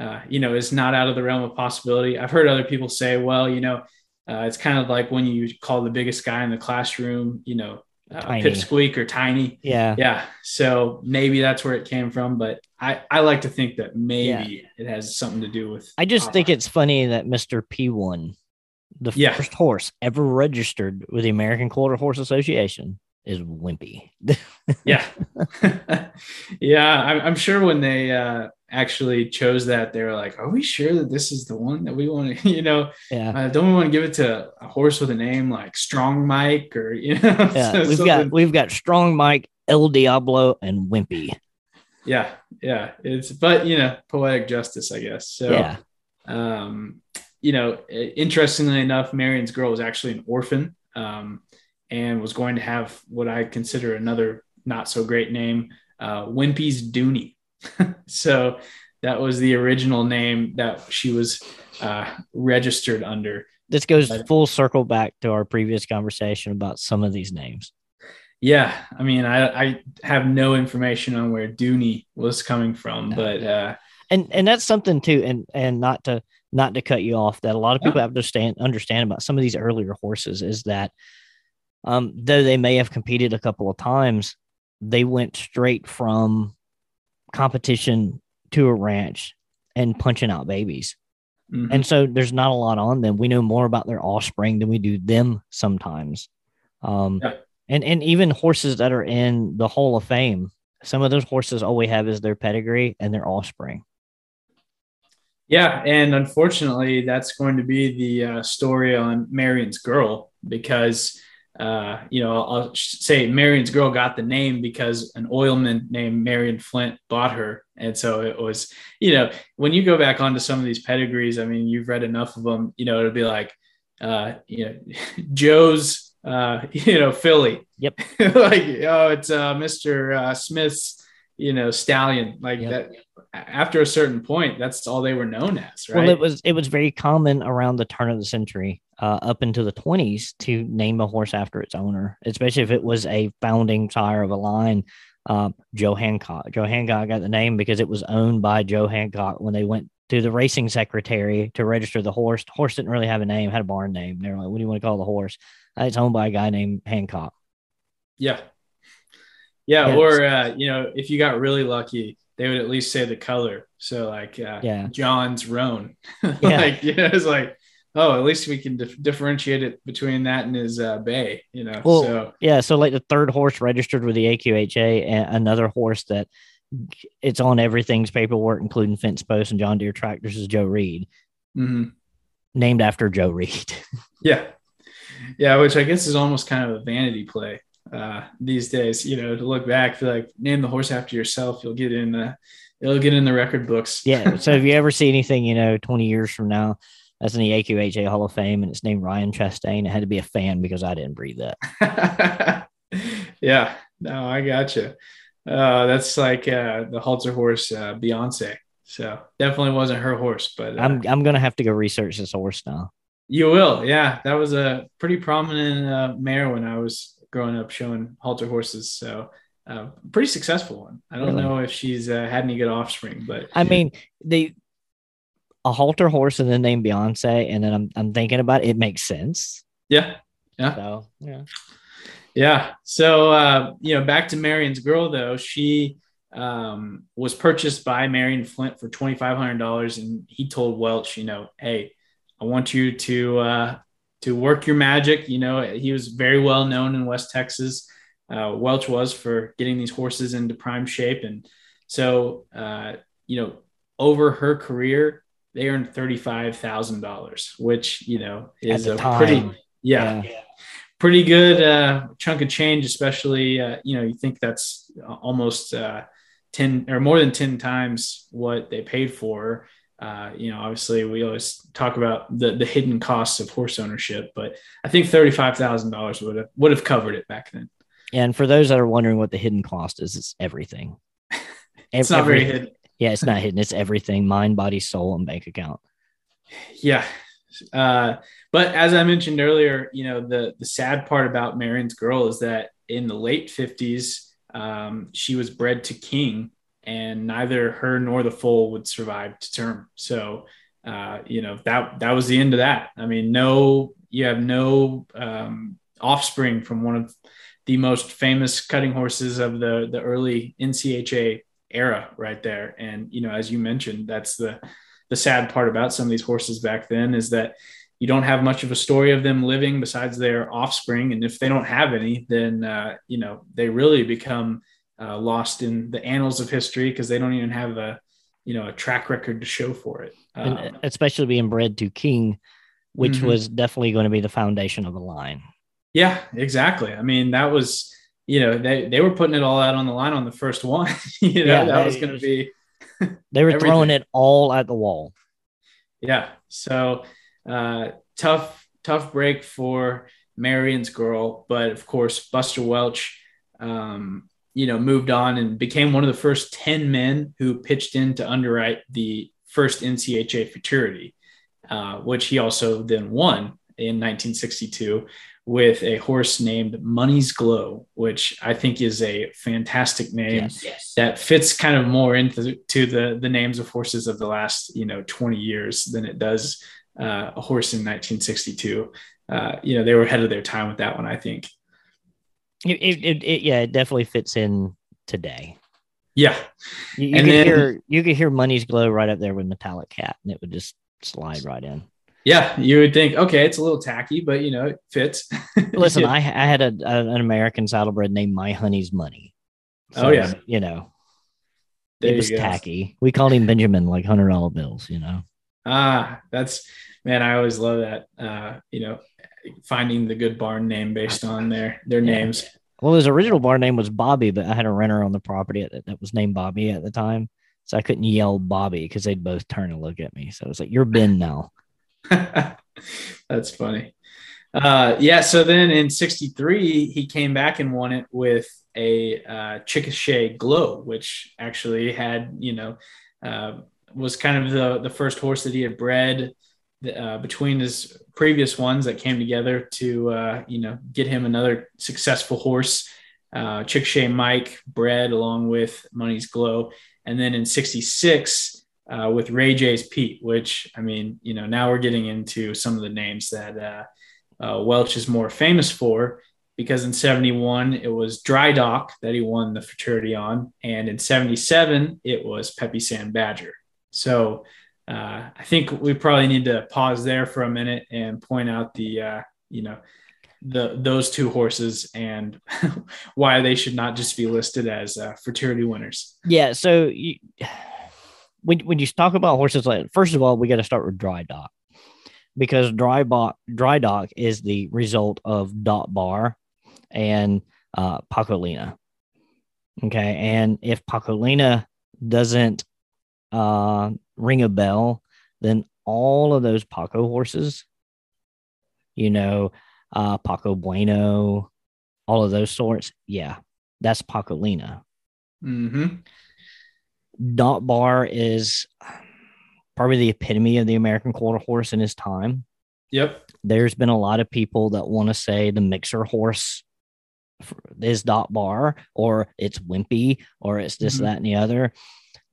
uh, you know, is not out of the realm of possibility. I've heard other people say, well, you know, uh, it's kind of like when you call the biggest guy in the classroom, you know, uh. Pipsqueak or Tiny. Yeah. Yeah, so maybe that's where it came from, but I I like to think that maybe it has something to do with. I just think it's funny that Mr. P1, the Yeah. first horse ever registered with the American Quarter Horse Association, is Wimpy. yeah, *laughs* *laughs* yeah. I'm, I'm sure when they uh, actually chose that, they were like, "Are we sure that this is the one that we want to?" *laughs* You know, yeah. uh, don't we want to give it to a horse with a name like Strong Mike or you know? Yeah. We've something- got we've got Strong Mike, El Diablo, and Wimpy. yeah, yeah. It's but you know, poetic justice, I guess. So Yeah. um, you know, interestingly enough, Marion's girl was actually an orphan um, and was going to have what I consider another not so great name, uh, Wimpy's Dooney. *laughs* so that was the original name that she was uh, registered under. This goes But- full circle back to our previous conversation about some of these names. Yeah, I mean, I, I have no information on where Dooney was coming from, No. but uh, and and that's something too and and not to not to cut you off that a lot of people Yeah. have to understand understand about some of these earlier horses is that um though they may have competed a couple of times they went straight from competition to a ranch and punching out babies mhm. and so there's not a lot on them we know more about their offspring than we do them sometimes um Yeah. and and even horses that are in the hall of fame some of those horses all we have is their pedigree and their offspring Yeah, and unfortunately, that's going to be the uh, story on Marion's Girl because, uh, you know, I'll say Marion's Girl got the name because an oilman named Marion Flint bought her, and so it was, you know, when you go back onto some of these pedigrees, I mean, you've read enough of them, you know, it'll be like, uh, you know, *laughs* Joe's, uh, *laughs* you know, Philly, Yep. *laughs* like, oh, it's uh, Mister uh, Smith's, you know, stallion, like Yep. that after a certain point, that's all they were known as, right? Well, it was it was very common around the turn of the century, uh, up into the twenties, to name a horse after its owner, especially if it was a founding sire of a line. Uh, Joe Hancock. Joe Hancock got the name because it was owned by Joe Hancock when they went to the racing secretary to register the horse. The horse didn't really have a name; had a barn name. They were like, "What do you want to call the horse?" Uh, it's owned by a guy named Hancock. yeah. Yeah, Yes. or uh, you know, if you got really lucky, they would at least say the color. So like uh, Yeah. John's Roan. *laughs* Yeah. like you know, it's like, oh, at least we can dif- differentiate it between that and his uh, bay, you know. Well, so Yeah, so like the third horse registered with the AQHA, and another horse that it's on everything's paperwork, including fence posts and John Deere tractors, is Joe Reed, mhm. named after Joe Reed. *laughs* yeah. Yeah, which I guess is almost kind of a vanity play uh, these days, you know, to look back, feel like name the horse after yourself, you'll get in the it'll get in the record books. yeah. *laughs* So if you ever see anything, you know, 20 years from now, that's in the AQHA Hall of Fame, and it's named Ryan Chastain. It had to be a fan because I didn't breathe that. *laughs* yeah, no, I gotcha. Uh, that's like uh, the halter horse uh, Beyonce. So definitely wasn't her horse, but uh, I'm I'm gonna have to go research this horse now. you will. Yeah, that was a pretty prominent uh, mare when I was growing up, showing halter horses. So uh, pretty successful one. I don't Really? know if she's uh, had any good offspring, but I mean, the a halter horse and then name Beyonce, and then I'm I'm thinking about it, it makes sense. yeah, So yeah. Yeah. So, uh, you know, back to Marion's girl, though, she um, was purchased by Marion Flint for $2,500. And he told Welch, you know, hey, I want you to, uh, to work your magic. You know, he was very well known in West Texas. Uh, Welch was for getting these horses into prime shape. And so, uh, you know, over her career, they earned $35,000, which, you know, is a time. pretty, yeah, pretty good uh, chunk of change, especially uh, you know you think that's almost uh, ten or more than ten times what they paid for. Uh, you know, obviously we always talk about the the hidden costs of horse ownership, but I think thirty five thousand dollars would have would have covered it back then. And for those that are wondering what the hidden cost is, it's everything. *laughs* It's Ev- not very hidden. Yeah, it's not hidden. It's everything: mind, body, soul, and bank account. Yeah. Uh, but as I mentioned earlier, you know, the the sad part about Marion's girl is that in the late 50s, um, she was bred to king, and neither her nor the foal would survive to term. So, uh, you know, that that was the end of that. I mean, no, you have no um, offspring from one of the most famous cutting horses of the the early NCHA era right there. And you know, as you mentioned, that's the the sad part about some of these horses back then is that you don't have much of a story of them living besides their offspring, and if they don't have any, then uh, you know they really become uh, lost in the annals of history because they don't even have a you know a track record to show for it. Um, especially being bred to King, which mm-hmm. was definitely going to be the foundation of the line. Yeah, exactly. I mean, that was you know they they were putting it all out on the line on the first one. *laughs* you know yeah, that was going to be. *laughs* they were throwing it all at the wall. Yeah. So uh, tough tough break for Marion's girl, but of course Buster Welch. Um, you know, moved on and became one of the first 10 men who pitched in to underwrite the first NCHA futurity, uh, which he also then won in 1962 with a horse named Money's Glow, which I think is a fantastic name yes, yes. that fits kind of more into to the the names of horses of the last you know 20 years than it does uh, a horse in 1962. Uh, you know, they were ahead of their time with that one, I think. It, it, it, yeah, it definitely fits in today. Yeah, you, you could then, hear you could hear Money's Glow right up there with Metallic Cat, and it would just slide right in. Yeah, you would think, okay, it's a little tacky, but you know, it fits. *laughs* Listen, I, I had a, a, an American saddlebred named My Honey's Money. So, oh yeah, you know, there it was tacky. We called him Benjamin, like hundred dollar bills. You know. Ah, that's man. I always love that. Uh, you know, finding the good barn name based on their their yeah. names. Well, his original barn name was Bobby, but I had a renter on the property that, that was named Bobby at the time, so I couldn't yell Bobby because they'd both turn and look at me. So it was like, "You're Ben now." *laughs* That's funny. Uh, yeah. So then in '63, he came back and won it with a uh, Chickasha Glow, which actually had, you know, uh, was kind of the the first horse that he had bred uh, between his previous ones that came together to, uh, you know, get him another successful horse. Uh, Chickasha Mike bred along with Money's Glow, and then in '66 uh, with Rey Jay's Pete, which I mean, you know, now we're getting into some of the names that uh, uh, Welch is more famous for because in 71 it was Dry Doc that he won the futurity on, and in 77 it was Peppy San Badger. So uh, I think we probably need to pause there for a minute and point out the, uh, you know, the those two horses and *laughs* why they should not just be listed as uh, futurity winners. Yeah. So you when when you talk about horses, like first of all, we got to start with Dry Doc because Dry Doc Dry Doc is the result of Doc Bar and uh, Poco Lena. Okay, and if Poco Lena doesn't uh, ring a bell, then all of those Poco horses, you know, uh, Poco Bueno, all of those sorts, yeah, that's Poco Lena. Mm-hmm. Doc Bar is probably the epitome of the American quarter horse in his time. Yep. There's been a lot of people that want to say the mixer horse is Doc Bar or it's Wimpy or it's this, mm-hmm. that, and the other.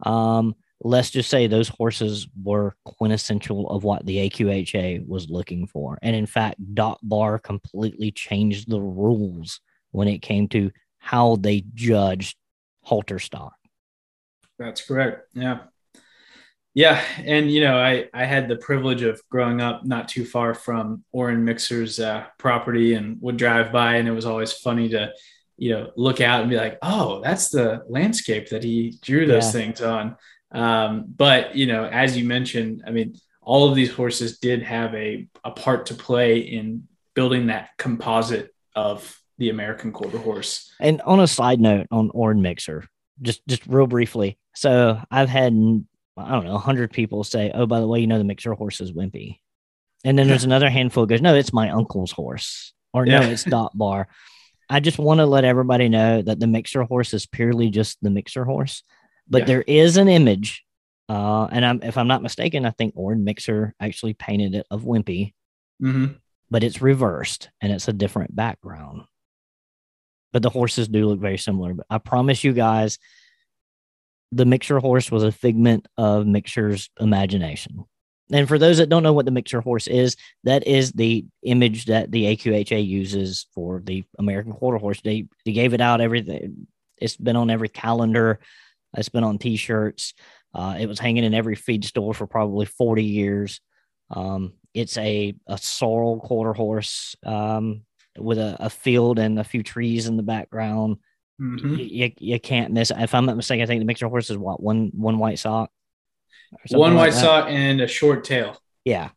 Um, let's just say those horses were quintessential of what the AQHA was looking for. And in fact, Doc Bar completely changed the rules when it came to how they judged halter stock. That's correct. Yeah. Yeah. And, you know, I, I had the privilege of growing up not too far from Orren Mixer's uh, property and would drive by. And it was always funny to, you know, look out and be like, oh, that's the landscape that he drew those yeah. things on. Um, but, you know, as you mentioned, I mean, all of these horses did have a, a part to play in building that composite of the American quarter horse. And on a side note on Orren Mixer, just just real briefly. So I've had I don't know hundred people say, "Oh, by the way, you know the mixer horse is wimpy," and then there's *laughs* another handful goes, "No, it's my uncle's horse," or "No, it's Doc Bar." I just want to let everybody know that the mixer horse is purely just the mixer horse, but yeah. there is an image, uh, and I'm if I'm not mistaken, I think Orren Mixer actually painted it of Wimpy, mm-hmm. but it's reversed and it's a different background but the horses do look very similar. But I promise you guys, the mixer horse was a figment of mixer's imagination. and for those that don't know what the mixer horse is, that is the image that the AQHA uses for the American quarter horse. They they gave it out everything. It's been on every calendar. It's been on T-shirts. Uh, it was hanging in every feed store for probably 40 years. Um, it's a, a sorrel quarter horse um, with a, a, field and a few trees in the background. Mm-hmm. You, you can't miss. If I'm not mistaken, I think the mixer horse is what one one white sock. One white like sock and a short tail. Yeah.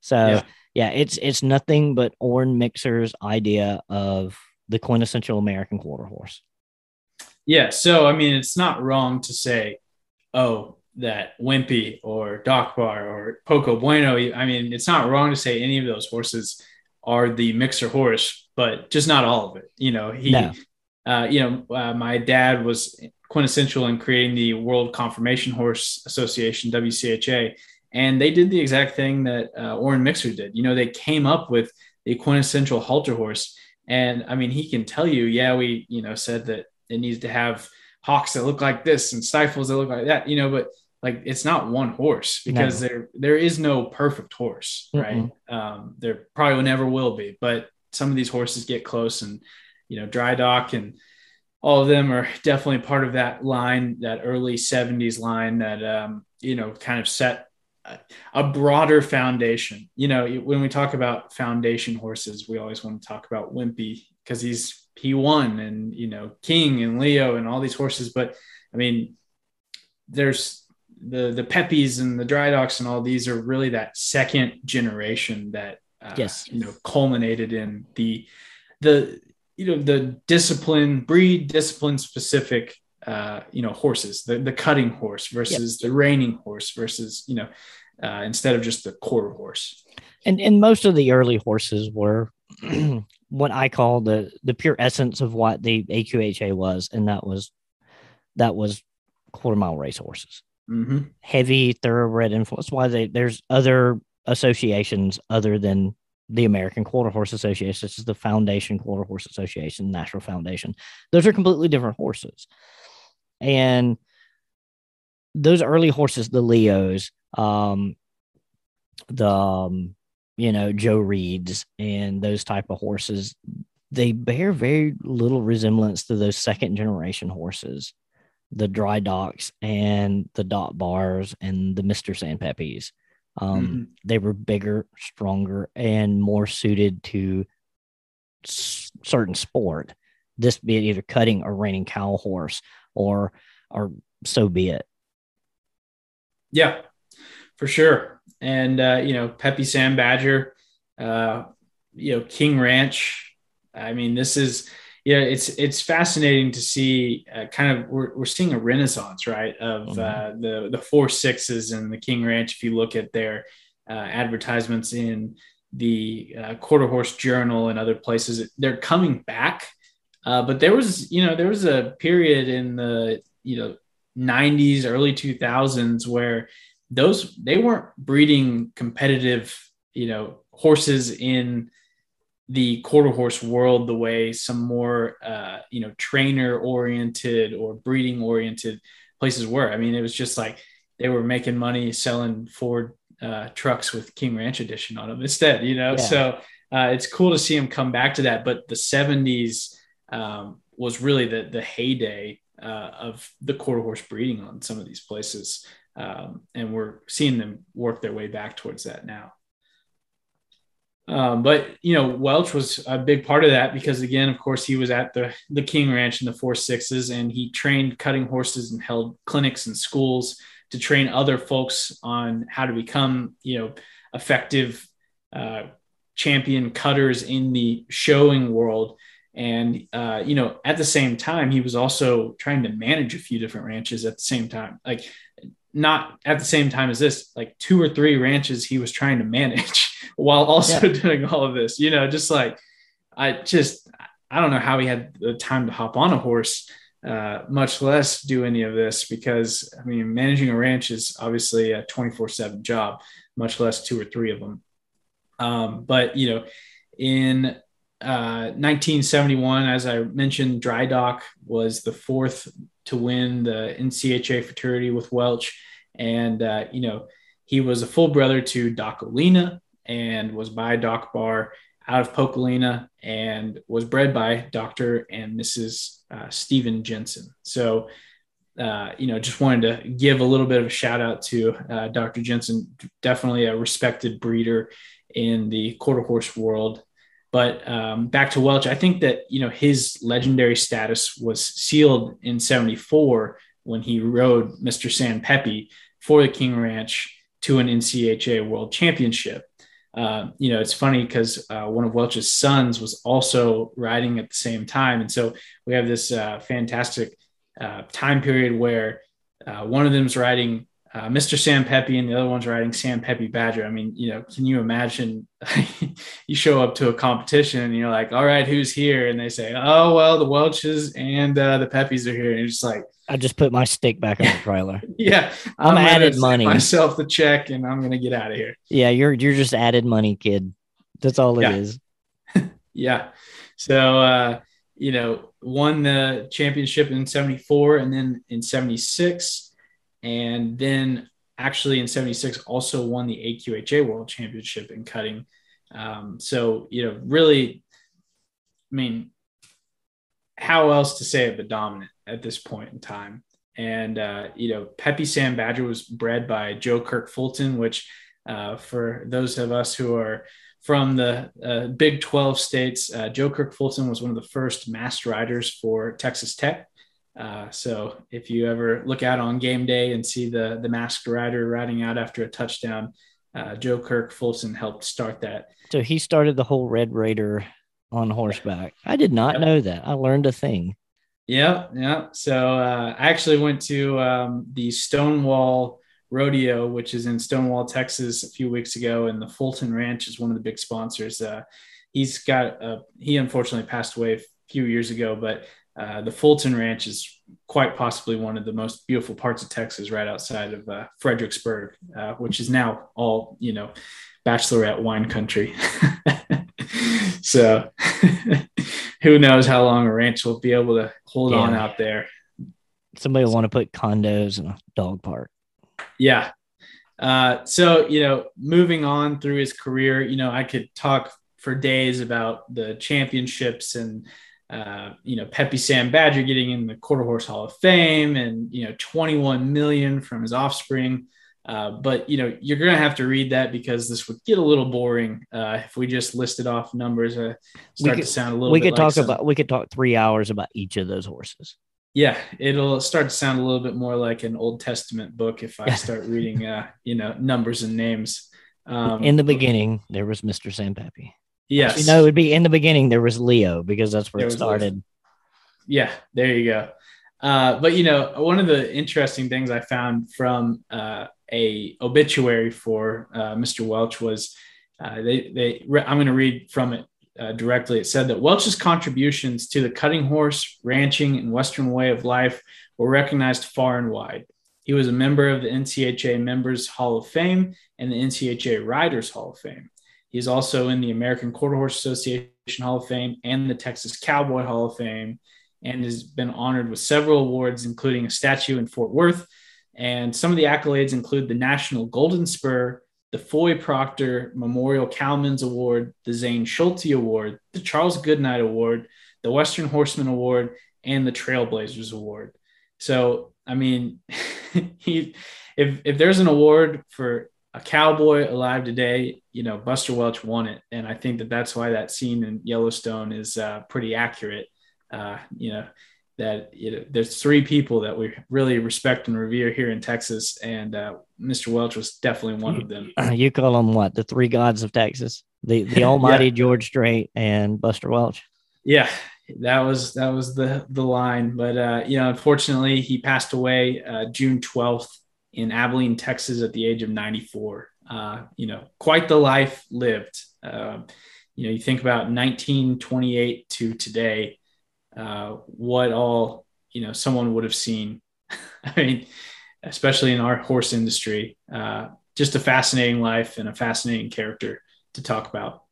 So yeah. yeah, it's it's nothing but Orren Mixer's idea of the quintessential American quarter horse. Yeah. So I mean, it's not wrong to say, oh, that Wimpy or Doc Bar or Poco Bueno. I mean, it's not wrong to say any of those horses are the mixer horse, but just not all of it. You know, he, no. uh, you know, uh, my dad was quintessential in creating the World Conformation Horse Association, WCHA, and they did the exact thing that uh, Orren Mixer did. You know, they came up with the quintessential halter horse, and I mean, he can tell you, yeah, we, you know, said that it needs to have hocks that look like this and stifles that look like that, you know, but like it's not one horse because no. there there is no perfect horse, right? Mm-hmm. Um, there probably never will be, but some of these horses get close, and you know, Dry Doc and all of them are definitely part of that line, that early '70s line that um, you know kind of set a broader foundation. You know, when we talk about foundation horses, we always want to talk about Wimpy because he's he won, and you know, King and Leo and all these horses. But I mean, there's the the Peppies and the Dry Docs and all these are really that second generation that uh, yes you know culminated in the the you know the discipline breed discipline specific uh, you know horses the the cutting horse versus yep. the reining horse versus you know uh, instead of just the quarter horse and and most of the early horses were *clears throat* what I call the the pure essence of what the AQHA was, and that was that was quarter mile race horses mm-hmm. heavy thoroughbred influence. Why they there's other associations other than the American Quarter Horse Association, such as the Foundation Quarter Horse Association, National Foundation. Those are completely different horses, and those early horses, the Leos, um, the um, you know Joe Reeds, and those type of horses, they bear very little resemblance to those second generation horses the Dry Docs and the Doc Bars and the Mr. San Peppys. Um, mm-hmm. They were bigger, stronger, and more suited to s- certain sport. This be it either cutting or reining cow horse, or or so be it. Yeah, for sure. And uh, you know, Peppy San Badger, uh, you know, King Ranch. I mean, this is yeah, it's it's fascinating to see uh, kind of we're, we're seeing a renaissance, right, of mm-hmm. uh, the the four sixes and the King Ranch. If you look at their uh, advertisements in the uh, Quarter Horse Journal and other places, they're coming back. Uh, but there was, you know, there was a period in the you know 90s, early 2000s where those they weren't breeding competitive, you know, horses in the quarter horse world the way some more uh, you know trainer oriented or breeding oriented places were. I mean, it was just like they were making money selling Ford uh, trucks with King Ranch Edition on them instead. You know, yeah. so uh, it's cool to see them come back to that. But the '70s um, was really the the heyday uh, of the quarter horse breeding on some of these places, um, and we're seeing them work their way back towards that now. Um, but you know, Welch was a big part of that because again, of course, he was at the the King Ranch in the four sixes, and he trained cutting horses and held clinics and schools to train other folks on how to become you know effective uh, champion cutters in the showing world. And uh, you know, at the same time, he was also trying to manage a few different ranches at the same time. Like not at the same time as this, like two or three ranches he was trying to manage *laughs* while also yeah. doing all of this. You know, just like I just I don't know how he had the time to hop on a horse, uh, much less do any of this because I mean managing a ranch is obviously a 24/7 job, much less two or three of them. Um, but you know, in uh, 1971, as I mentioned, Dry Doc was the fourth to win the NCHA Futurity with Welch. And, uh, you know, he was a full brother to Doc O'Lena and was by Doc Bar out of Poco Lena and was bred by Dr. and Mrs. Uh, Stephen Jensen. So, uh, you know, just wanted to give a little bit of a shout out to uh, Dr. Jensen, definitely a respected breeder in the quarter horse world. But um, back to Welch, I think that, you know, his legendary status was sealed in 74 when he rode Mr. San Peppy for the King Ranch to an NCHA World Championship. Uh, you know, it's funny because uh, one of Welch's sons was also riding at the same time, and so we have this uh, fantastic uh, time period where uh, one of them's riding uh, Mr. San Peppy and the other one's riding Sam Pepe Badger. I mean, you know, can you imagine *laughs* you show up to a competition and you're like, all right, who's here? And they say, oh, well, the Welches and uh, the Pepes are here. And you're just like, I just put my stick back on the *laughs* trailer. yeah. I'm, I'm added money. Myself the check and I'm going to get out of here. Yeah. You're, you're just added money, kid. That's all it yeah. is. *laughs* yeah. So, uh, you know, won the championship in 74 and then in 76 and then actually in 76 also won the AQHA World Championship in cutting. Um, so, you know, really, I mean, how else to say it but dominant at this point in time? And, uh, you know, Peppy San Badger was bred by Joe Kirk Fulton, which uh, for those of us who are from the uh, Big 12 states, uh, Joe Kirk Fulton was one of the first masked riders for Texas Tech. Uh, so if you ever look out on game day and see the the masked rider riding out after a touchdown, uh, Joe Kirk Fulton helped start that. So he started the whole Red Raider on horseback. I did not yep. know that. I learned a thing. Yeah, yeah. So uh, I actually went to um, the Stonewall Rodeo, which is in Stonewall, Texas, a few weeks ago, and the Fulton Ranch is one of the big sponsors. Uh, he's got a, he unfortunately passed away a few years ago, but uh, the Fulton Ranch is quite possibly one of the most beautiful parts of Texas, right outside of uh, Fredericksburg, uh, which is now all you know, bachelorette wine country. *laughs* so, *laughs* who knows how long a ranch will be able to hold yeah. on out there? Somebody will want to put condos in a dog park. Yeah. Uh, so you know, moving on through his career, you know, I could talk for days about the championships and uh, you know, Peppy San Badger getting in the Quarter Horse Hall of Fame and, you know, 21 million from his offspring. Uh, but, you know, you're going to have to read that because this would get a little boring uh, if we just listed off numbers. Uh, start could, to sound a little we could like talk some, about, we could talk three hours about each of those horses. Yeah, it'll start to sound a little bit more like an Old Testament book if I start reading, uh, you know, numbers and names. Um, in the beginning, there was Mr. San Peppy. Yes. You know, it would be in the beginning, there was Leo because that's where there it started. Leo. Yeah, there you go. Uh, but you know, one of the interesting things I found from uh, a obituary for uh, Mr. Welch was uh, they they I'm going to read from it uh, directly. It said that Welch's contributions to the cutting horse, ranching, and Western way of life were recognized far and wide. He was a member of the NCHA Members Hall of Fame and the NCHA Riders Hall of Fame. He's also in the American Quarter Horse Association Hall of Fame and the Texas Cowboy Hall of Fame, and has been honored with several awards, including a statue in Fort Worth. And some of the accolades include the National Golden Spur, the Foy Proctor Memorial Cowman's Award, the Zane Schulte Award, the Charles Goodnight Award, the Western Horseman Award, and the Trailblazers Award. So, I mean, *laughs* he, if if there's an award for a cowboy alive today, you know, Buster Welch won it. And I think that that's why that scene in Yellowstone is uh, pretty accurate. Uh, you know, that you know, there's three people that we really respect and revere here in Texas. And uh, Mr. Welch was definitely one of them. *clears throat* You call them what? The three gods of Texas, the, the *laughs* almighty yeah. George Strait and Buster Welch. Yeah, that was, that was the, the line. But, uh, you know, unfortunately he passed away uh, June 12th in Abilene, Texas, at the age of 94. Uh, you know, quite the life lived. Uh, you know, you think about 1928 to today, uh, what all you know someone would have seen. *laughs* I mean, especially in our horse industry, uh, just a fascinating life and a fascinating character to talk about.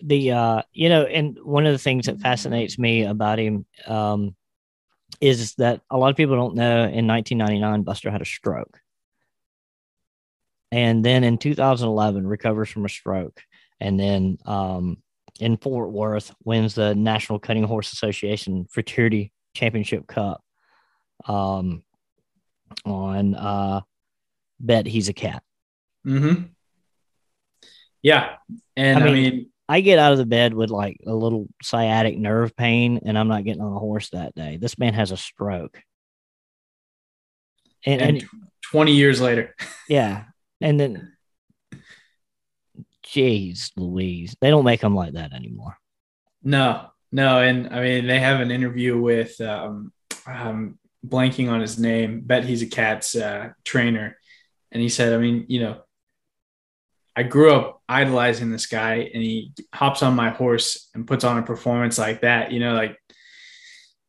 The uh, you know, and one of the things that fascinates me about him um, is that a lot of people don't know in 1999 Buster had a stroke. and then in 2011 recovers from a stroke, and then um, in Fort Worth wins the National Cutting Horse Association Futurity Championship Cup. Um, on uh, Bet Hesa Cat. Mm-hmm. Yeah, and I I mean, mean- I get out of the bed with like a little sciatic nerve pain, and I'm not getting on a horse that day. This man has a stroke. And, and, and twenty years later, *laughs* yeah, and then, jeez, Louise, they don't make them like that anymore. no, no, and I mean they have an interview with um, um blanking on his name. Bet Hesa Cat's uh, trainer, and he said, I mean, you know, I grew up idolizing this guy, and he hops on my horse and puts on a performance like that. You know, like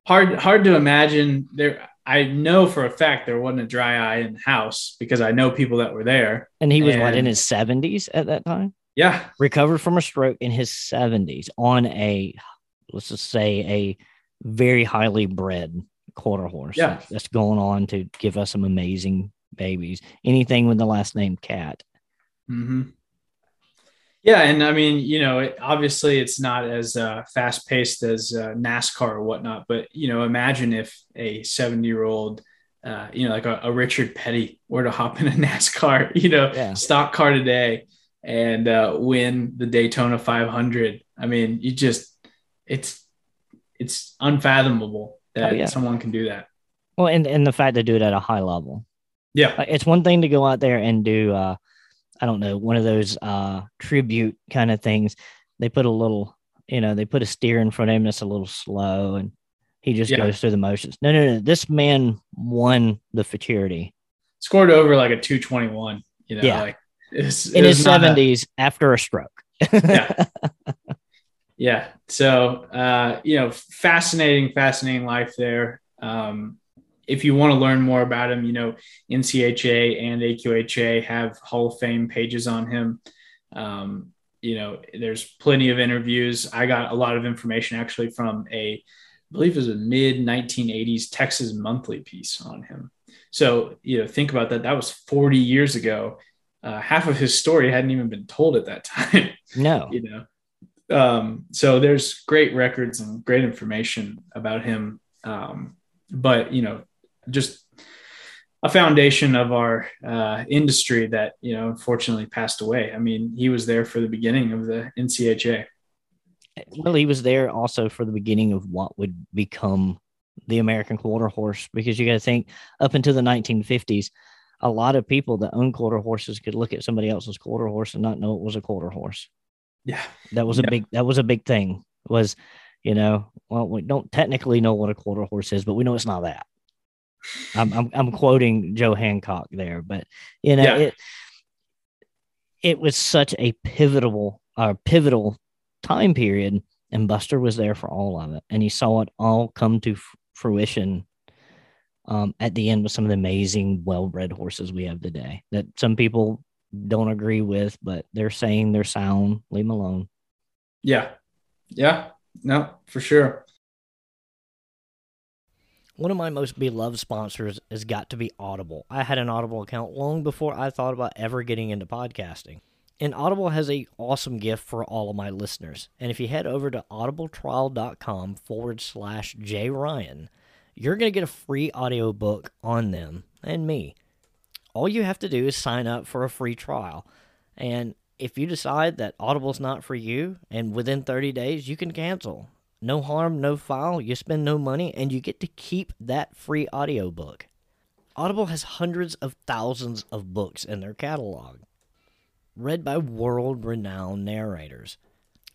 hard hard to imagine there. I know for a fact there wasn't a dry eye in the house because I know people that were there. And he was what in his 70s at that time? Yeah, recovered from a stroke in his 70s on a let's just say a very highly bred quarter horse Yeah. that's- going on to give us some amazing babies anything with the last name cat hmm Yeah, and I mean, you know, it, obviously it's not as uh, fast paced as uh, NASCAR or whatnot, but you know, imagine if a seventy year old, uh, you know, like a, a Richard Petty were to hop in a *laughs* NASCAR, you know, Yeah. stock car today and uh, win the Daytona 500. I mean, you just it's it's unfathomable that Oh, yeah. someone can do that. well and, and the fact to do it at a high level Yeah, like it's one thing to go out there and do uh i don't know one of those uh tribute kind of things they put a little you know they put a steer in front of him that's a little slow and he just Yeah. goes through the motions no no no this man won the futurity scored over like a 221. You know, Yeah. like it's, in his was not a- 70s after a stroke Yeah. *laughs* yeah so uh you know fascinating fascinating life there um if you want to learn more about him you know ncha and aqha have hall of fame pages on him. Um you know there's plenty of interviews. I got a lot of information actually from a i believe it was a mid 1980s texas monthly piece on him. So you know think about that. That was 40 years ago. Uh, half of his story hadn't even been told at that *laughs* time. No. You know? Um so there's great records and great information about him. Um but you know just a foundation of our uh industry that you know unfortunately passed away. I mean he was there for the beginning of the ncha well he was there also for the beginning of what would become the american quarter horse because you got to think up until the 1950s a lot of people that own quarter horses could look at somebody else's quarter horse and not know it was a quarter horse. Yeah. That was a Yeah. big that was a big thing was you know well we don't technically know what a quarter horse is but we know it's not that i'm i'm, I'm quoting joe hancock there but you know Yeah. it it was such a pivotal uh, pivotal time period and buster was there for all of it and he saw it all come to f- fruition um, at the end with some of the amazing well-bred horses we have today that some people don't agree with but they're saying they're sound leave them alone yeah. Yeah. No for sure One of my most beloved sponsors has got to be Audible. I had an Audible account long before I thought about ever getting into podcasting. And Audible has a awesome gift for all of my listeners. And if you head over to audibletrial.com forward slash J Ryan, you're going to get a free audiobook on them and me. All you have to do is sign up for a free trial. And if you decide that Audible's not for you, and within 30 days, you can cancel. No harm, no foul. You spend no money, and you get to keep that free audiobook. Audible has hundreds of thousands of books in their catalog, read by world renowned narrators.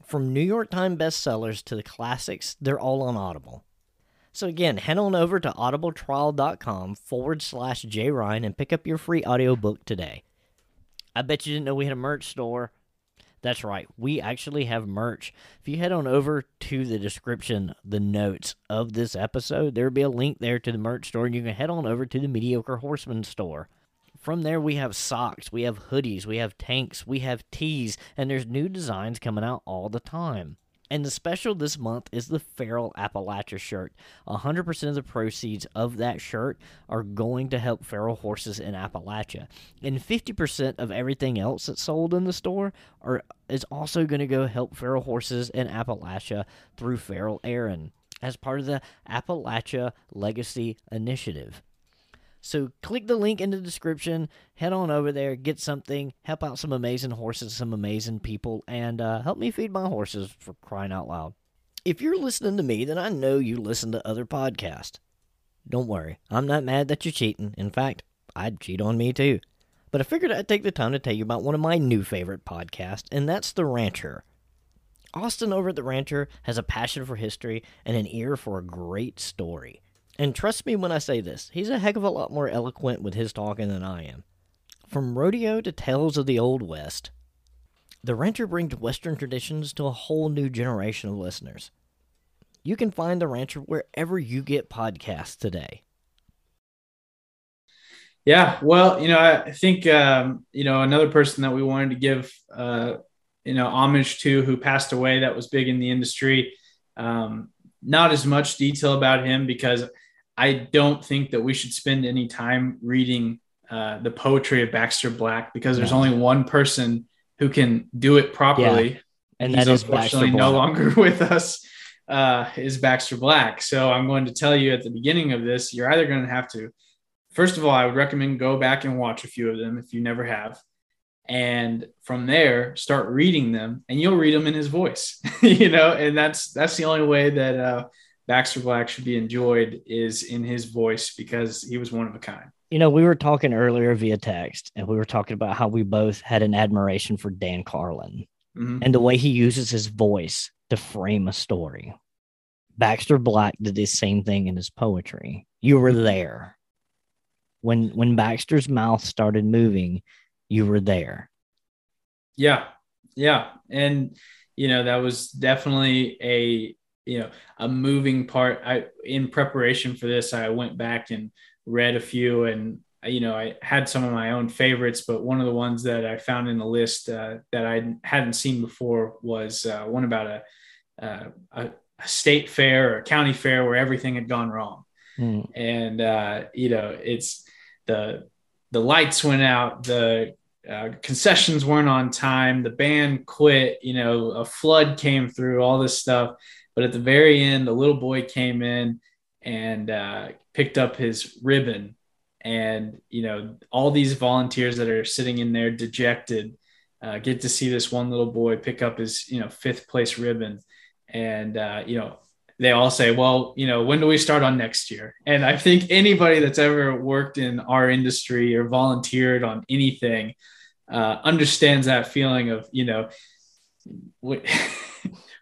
From New York Times bestsellers to the classics, they're all on Audible. So again, head on over to audibletrial.com forward slash jryan and pick up your free audiobook today. I bet you didn't know we had a merch store. That's right, we actually have merch. If you head on over to the description, the notes of this episode, there'll be a link there to the merch store, and you can head on over to the Mediocre Horseman store. From there, we have socks, we have hoodies, we have tanks, we have tees, and there's new designs coming out all the time. And the special this month is the Feral Appalachia shirt. 100% of the proceeds of that shirt are going to help feral horses in Appalachia. And 50% of everything else that's sold in the store are, is also going to go help feral horses in Appalachia through Feral Erin as part of the Appalachia Legacy Initiative. So click the link in the description, head on over there, get something, help out some amazing horses, some amazing people, and uh, help me feed my horses for crying out loud. If you're listening to me, then I know you listen to other podcasts. Don't worry, I'm not mad that you're cheating. In fact, I'd cheat on me too. But I figured I'd take the time to tell you about one of my new favorite podcasts, and that's The Rancher. Austin over at The Rancher has a passion for history and an ear for a great story. And trust me when I say this, he's a heck of a lot more eloquent with his talking than I am. From rodeo to tales of the Old West, the Rancher brings Western traditions to a whole new generation of listeners. You can find the Rancher wherever you get podcasts today. Yeah, well, you know, I think um, you know another person that we wanted to give uh, you know homage to who passed away that was big in the industry. Um, not as much detail about him because I don't think that we should spend any time reading uh, the poetry of Baxter Black because there's no. only one person who can do it properly. Yeah. And he's unfortunately no longer *laughs* with us. Uh, is Baxter Black. So I'm going to tell you at the beginning of this, you're either going to have to, first of all, I would recommend go back and watch a few of them if you never have. And from there, start reading them, and you'll read them in his voice, *laughs* you know. And that's that's the only way that uh, Baxter Black should be enjoyed is in his voice because he was one of a kind. You know, we were talking earlier via text, and we were talking about how we both had an admiration for Dan Carlin mm-hmm. and the way he uses his voice to frame a story. Baxter Black did the same thing in his poetry. You were there. When when Baxter's mouth started moving, you were there. Yeah. Yeah. And you know, that was definitely a you know a moving part. I in preparation for this i went back and read a few and you know i had some of my own favorites but one of the ones that i found in the list uh, that i hadn't seen before was uh, one about a, uh, a, a state fair or a county fair where everything had gone wrong. Mm. and uh, you know it's the the lights went out the uh, concessions weren't on time the band quit you know a flood came through all this stuff but at the very end, the little boy came in and uh, picked up his ribbon. And, you know, all these volunteers that are sitting in there dejected uh, get to see this one little boy pick up his, you know, fifth place ribbon. And, uh, you know, they all say, well, you know, when do we start on next year? And I think anybody that's ever worked in our industry or volunteered on anything uh, understands that feeling of, you know, *laughs*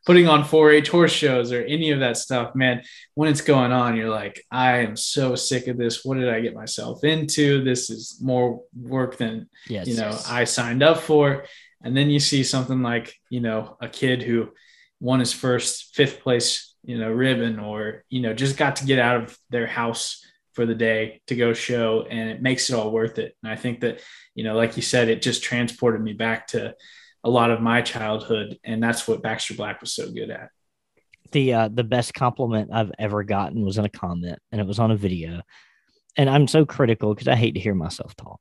putting on 4-H horse shows or any of that stuff, man, when it's going on, you're like, I am so sick of this. What did I get myself into? This is more work than yes, you know yes. I signed up for. And then you see something like, you know, a kid who won his first fifth place, you know, ribbon or, you know, just got to get out of their house for the day to go show and it makes it all worth it. And I think that, you know, like you said, it just transported me back to a lot of my childhood, and that's what Baxter Black was so good at. The uh, the best compliment I've ever gotten was in a comment, and it was on a video. And I'm so critical because I hate to hear myself talk.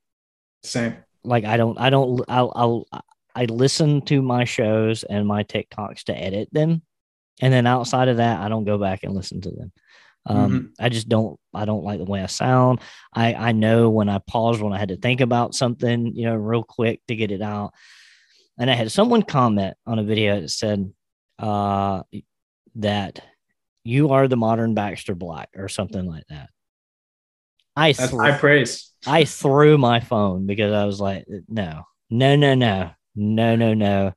Same. Like I don't, I don't, I'll, I'll, I listen to my shows and my TikToks to edit them, and then outside of that, I don't go back and listen to them. Um, mm-hmm. I just don't, I don't like the way I sound. I, I know when I paused when I had to think about something, you know, real quick to get it out. And I had someone comment on a video that said uh, that you are the modern Baxter Black or something like that. I That's high praise. I threw my phone because I was like, no, no, no, no, no, no, no.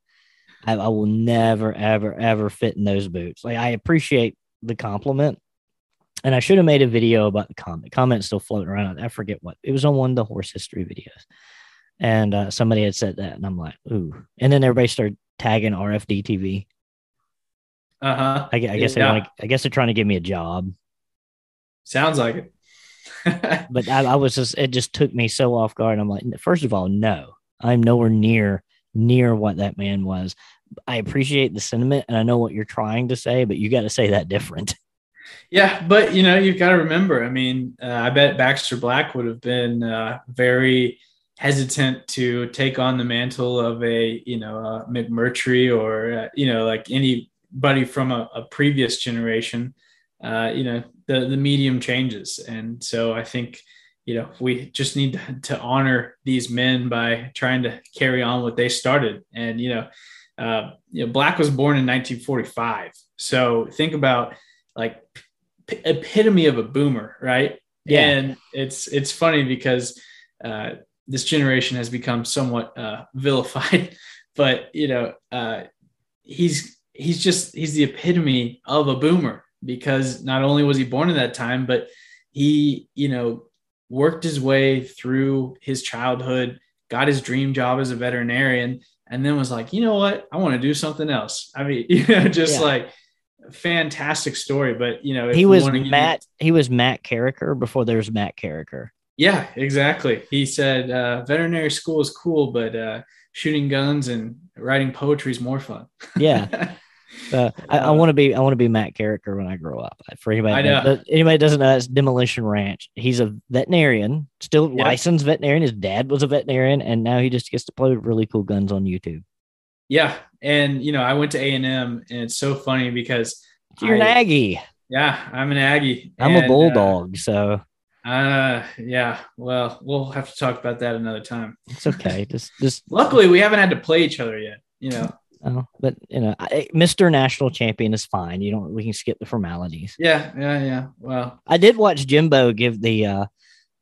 I, I will never, ever, ever fit in those boots. Like I appreciate the compliment, and I should have made a video about the comment. Comment still floating around. I forget what it was on one of the horse history videos and uh, somebody had said that, and I'm like, ooh. And then everybody started tagging RFD TV. Uh huh. I, I, guess yeah. they want. I guess they're trying to give me a job. Sounds like it. *laughs* *laughs* but I, I, was just. It just took me so off guard. I'm like, first of all, no, I'm nowhere near near what that man was. I appreciate the sentiment and I know what you're trying to say, but you got to say that different. *laughs* Yeah, but you know, you've got to remember. I mean, uh, I bet Baxter Black would have been uh, very hesitant to take on the mantle of a you know a McMurtry or uh, you know like anybody from a, a previous generation. Uh, you know, the the medium changes, and so I think you know we just need to, *laughs* to honor these men by trying to carry on what they started. And you know, uh, you know, Black was born in 1945, so think about like p- epitome of a boomer, right? Yeah. And it's it's funny because uh, this generation has become somewhat uh, *laughs* vilified, but you know, uh, he's he's just he's the epitome of a boomer because not only was he born in that time, but he you know worked his way through his childhood, got his dream job as a veterinarian, and then was like, you know what, I want to do something else. I mean, *laughs* you know, just Yeah. like fantastic story. But you know, he was Matt. He was Matt Carriker before there was Matt Carriker. Yeah, exactly. He said uh, veterinary school is cool, but uh, shooting guns and writing poetry is more fun. Yeah. *laughs* Uh, I, I want to be I want to be Matt Carriker when I grow up. For anybody, I that- know. that- anybody doesn't know, it's Demolition Ranch. He's a veterinarian, still Yeah. licensed veterinarian. His dad was a veterinarian, and now he just gets to play with really cool guns on YouTube. yeah, and you know, I went to A and M, and it's so funny because You're an Aggie. yeah, I'm an Aggie. I'm and, a bulldog, so Uh, yeah. Well, we'll have to talk about that another time. it's okay. *laughs* just just Luckily, we haven't had to play each other yet. You know. oh, but you know, I, Mr. National Champion is fine. You don't. We can skip the formalities. Yeah, yeah, yeah. Well, I did watch Jimbo give the uh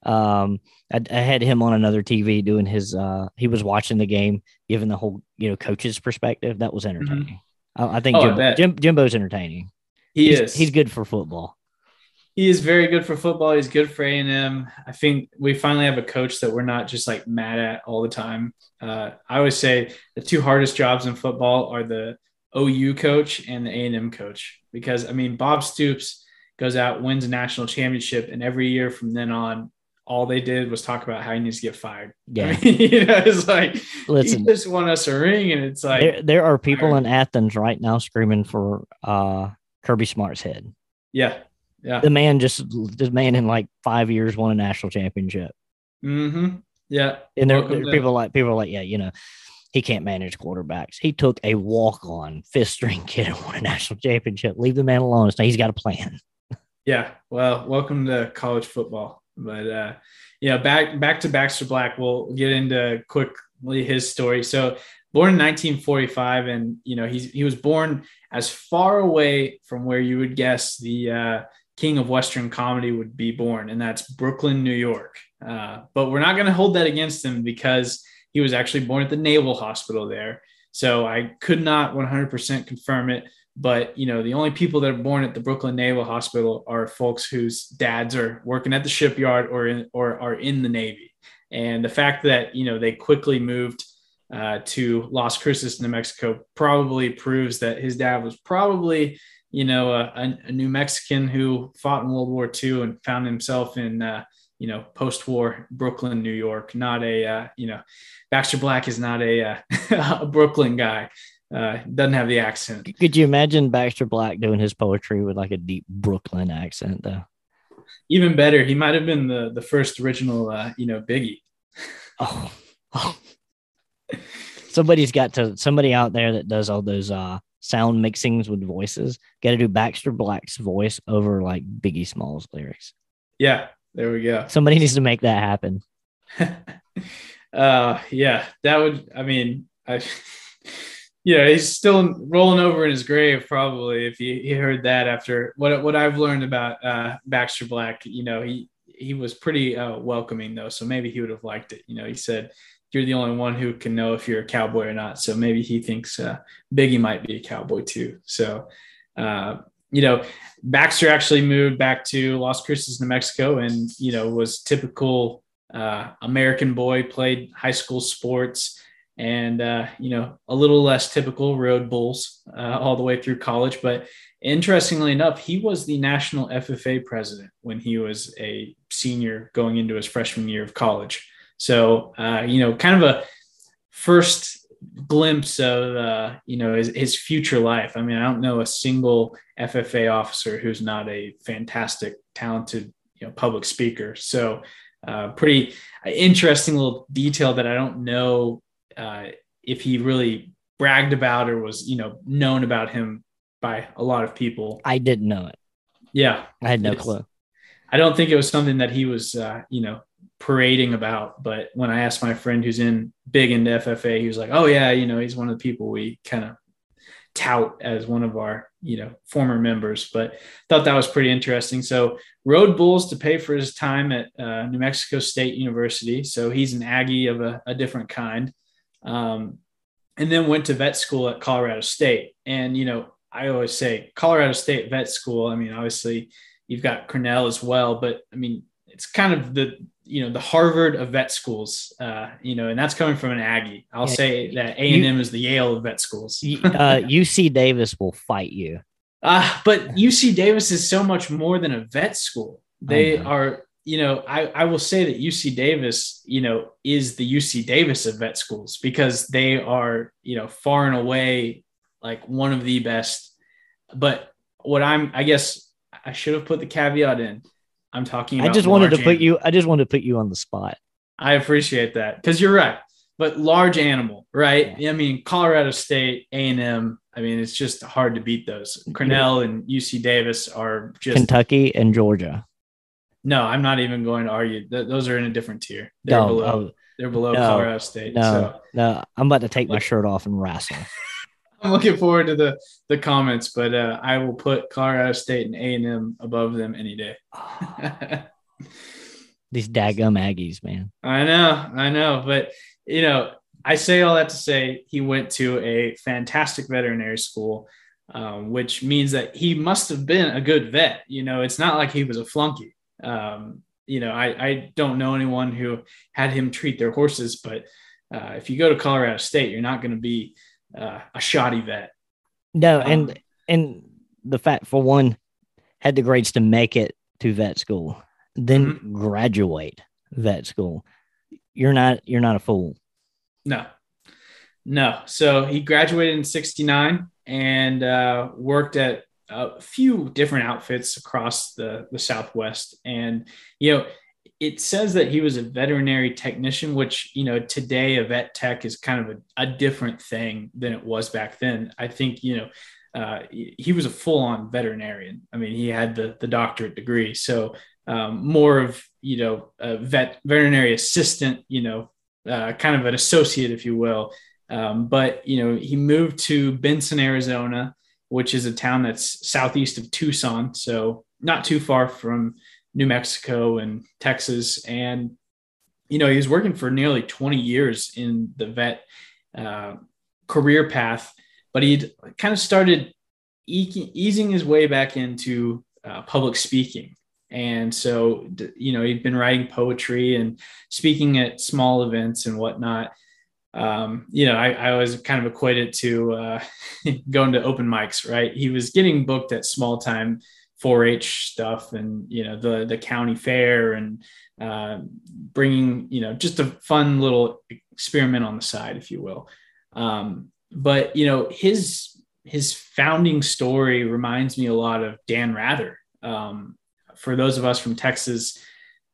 um I, I had him on another TV doing his uh he was watching the game giving the whole you know coach's perspective that was entertaining. I, I think Oh, Jimbo, bet. Jim, Jimbo's entertaining. he he's, is. he's good for football. He is very good for football. He's good for A and M. I think we finally have a coach that we're not just like mad at all the time. Uh, I always say the two hardest jobs in football are the OU coach and the A and M coach because I mean Bob Stoops goes out wins a national championship and every year from then on all they did was talk about how he needs to get fired. *laughs* Yeah. I mean, you know, it's like Listen, he just won us a ring, and it's like, there there are people Ireland. in Athens right now screaming for uh Kirby Smart's head. yeah, yeah, The man just the man in like five years won a national championship. mm-hmm, yeah. And there, there people like people are like, yeah, you know, he can't manage quarterbacks. He took a walk on fifth string *laughs* kid and won a national championship. Leave the man alone. So he's got a plan. *laughs* Yeah. Well, welcome to college football. But uh yeah, back back to Baxter Black. We'll get into quickly his story. So born in 1945, and you know, he's he was born as far away from where you would guess the uh king of Western comedy would be born, and that's Brooklyn, New York. Uh, but we're not gonna hold that against him because he was actually born at the Naval Hospital there. So I could not 100% confirm it but you know the only people that are born at the Brooklyn Naval Hospital are folks whose dads are working at the shipyard or in, or are in the Navy. And the fact that you know they quickly moved uh, to Las Cruces, New Mexico, probably proves that his dad was probably you know a, a, New Mexican who fought in World War II and found himself in uh, you know post-war Brooklyn, New York. Not a uh, you know Baxter Black is not a, uh, *laughs* a Brooklyn guy. Uh, doesn't have the accent. Could you imagine Baxter Black doing his poetry with like a deep Brooklyn accent though? even better he might have been the the first original uh you know biggie *laughs* Oh, oh. *laughs* somebody's got to somebody out there that does all those uh sound mixings with voices. Got to do Baxter Black's voice over like Biggie Smalls lyrics. yeah there we go Somebody needs to make that happen. *laughs* uh yeah that would i mean i *laughs* yeah he's still rolling over in his grave probably if he, he heard that after what what i've learned about uh baxter black you know he he was pretty uh, welcoming though so maybe he would have liked it you know he said you're the only one who can know if you're a cowboy or not so maybe he thinks uh, biggie might be a cowboy too so uh you know baxter actually moved back to las cruces new mexico and you know was typical uh, American boy, played high school sports, and uh, you know a little less typical rode bulls uh, all the way through college. But interestingly enough, he was the national FFA president when he was a senior going into his freshman year of college. So uh, you know, kind of a first glimpse of uh, you know his, his future life. I mean, I don't know a single FFA officer who's not a fantastic, talented, you know, public speaker. So, uh, pretty interesting little detail that I don't know uh, if he really bragged about or was you know known about him by a lot of people. I didn't know it. Yeah, I had no clue. I don't think it was something that he was, uh, you know, parading about. But when I asked my friend who's in big into FFA, he was like, "Oh yeah, you know, he's one of the people we kind of tout as one of our, you know, former members." But thought that was pretty interesting. So rode bulls to pay for his time at uh, New Mexico State University. So he's an Aggie of a, a different kind. Um, and then went to vet school at Colorado State. And you know, I always say Colorado State vet school. I mean, obviously you've got Cornell as well, but I mean, it's kind of the you know the Harvard of vet schools, uh, you know, and that's coming from an Aggie. I'll yeah, say that A and M is the Yale of vet schools. uh, *laughs* UC Davis will fight you. Uh, but UC Davis is so much more than a vet school. They are, you know, I, I will say that UC Davis, you know, is the UC Davis of vet schools because they are, you know, far and away like one of the best. But what I'm, I guess I should have put the caveat in. I'm talking. I just wanted to put animal. you. I just wanted to put you on the spot. I appreciate that because you're right. But large animal, right? Yeah. I mean, Colorado State, A and M. I mean, it's just hard to beat those. Cornell and UC Davis are just Kentucky and Georgia. No, I'm not even going to argue. Th- those are in a different tier. They're no, below. Oh, they're below no, Colorado State. No, so. no, I'm about to take my shirt off and wrestle. *laughs* *laughs* I'm looking forward to the the comments, but uh, I will put Colorado State and A and M above them any day. *laughs* These daggum Aggies, man. I know, I know, but you know, I say all that to say he went to a fantastic veterinary school, um, which means that he must have been a good vet. You know, it's not like he was a flunky. Um, you know, I, I don't know anyone who had him treat their horses, but uh, if you go to Colorado State, you're not going to be uh, a shoddy vet. No, um, and and the fact for one had the grades to make it to vet school, then mm-hmm. graduate vet school. You're not you're not a fool. No, no. So he graduated in '69 and uh, worked at a few different outfits across the the Southwest, and you know it says that he was a veterinary technician, which, you know, today a vet tech is kind of a, a different thing than it was back then. I think, you know, uh, he was a full on veterinarian. I mean, he had the, the doctorate degree. So um, more of, you know, a vet veterinary assistant, you know, uh, kind of an associate, if you will. Um, but, you know, he moved to Benson, Arizona, which is a town that's southeast of Tucson. So not too far from New Mexico and Texas. And, you know, he was working for nearly 20 years in the vet uh, career path, but he'd kind of started easing his way back into uh, public speaking. And so, you know, he'd been writing poetry and speaking at small events and whatnot. Um, you know, I, I always kind of equate it to uh, *laughs* going to open mics, right? He was getting booked at small time 4-H stuff and you know the the county fair and uh, bringing you know just a fun little experiment on the side, if you will. Um, but you know his his founding story reminds me a lot of Dan Rather. Um, for those of us from Texas,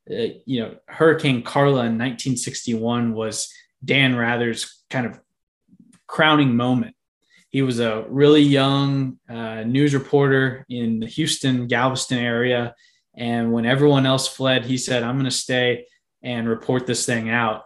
uh, you know Hurricane Carla in 1961 was Dan Rather's kind of crowning moment he was a really young uh, news reporter in the Houston, Galveston area. And when everyone else fled, he said, I'm going to stay and report this thing out.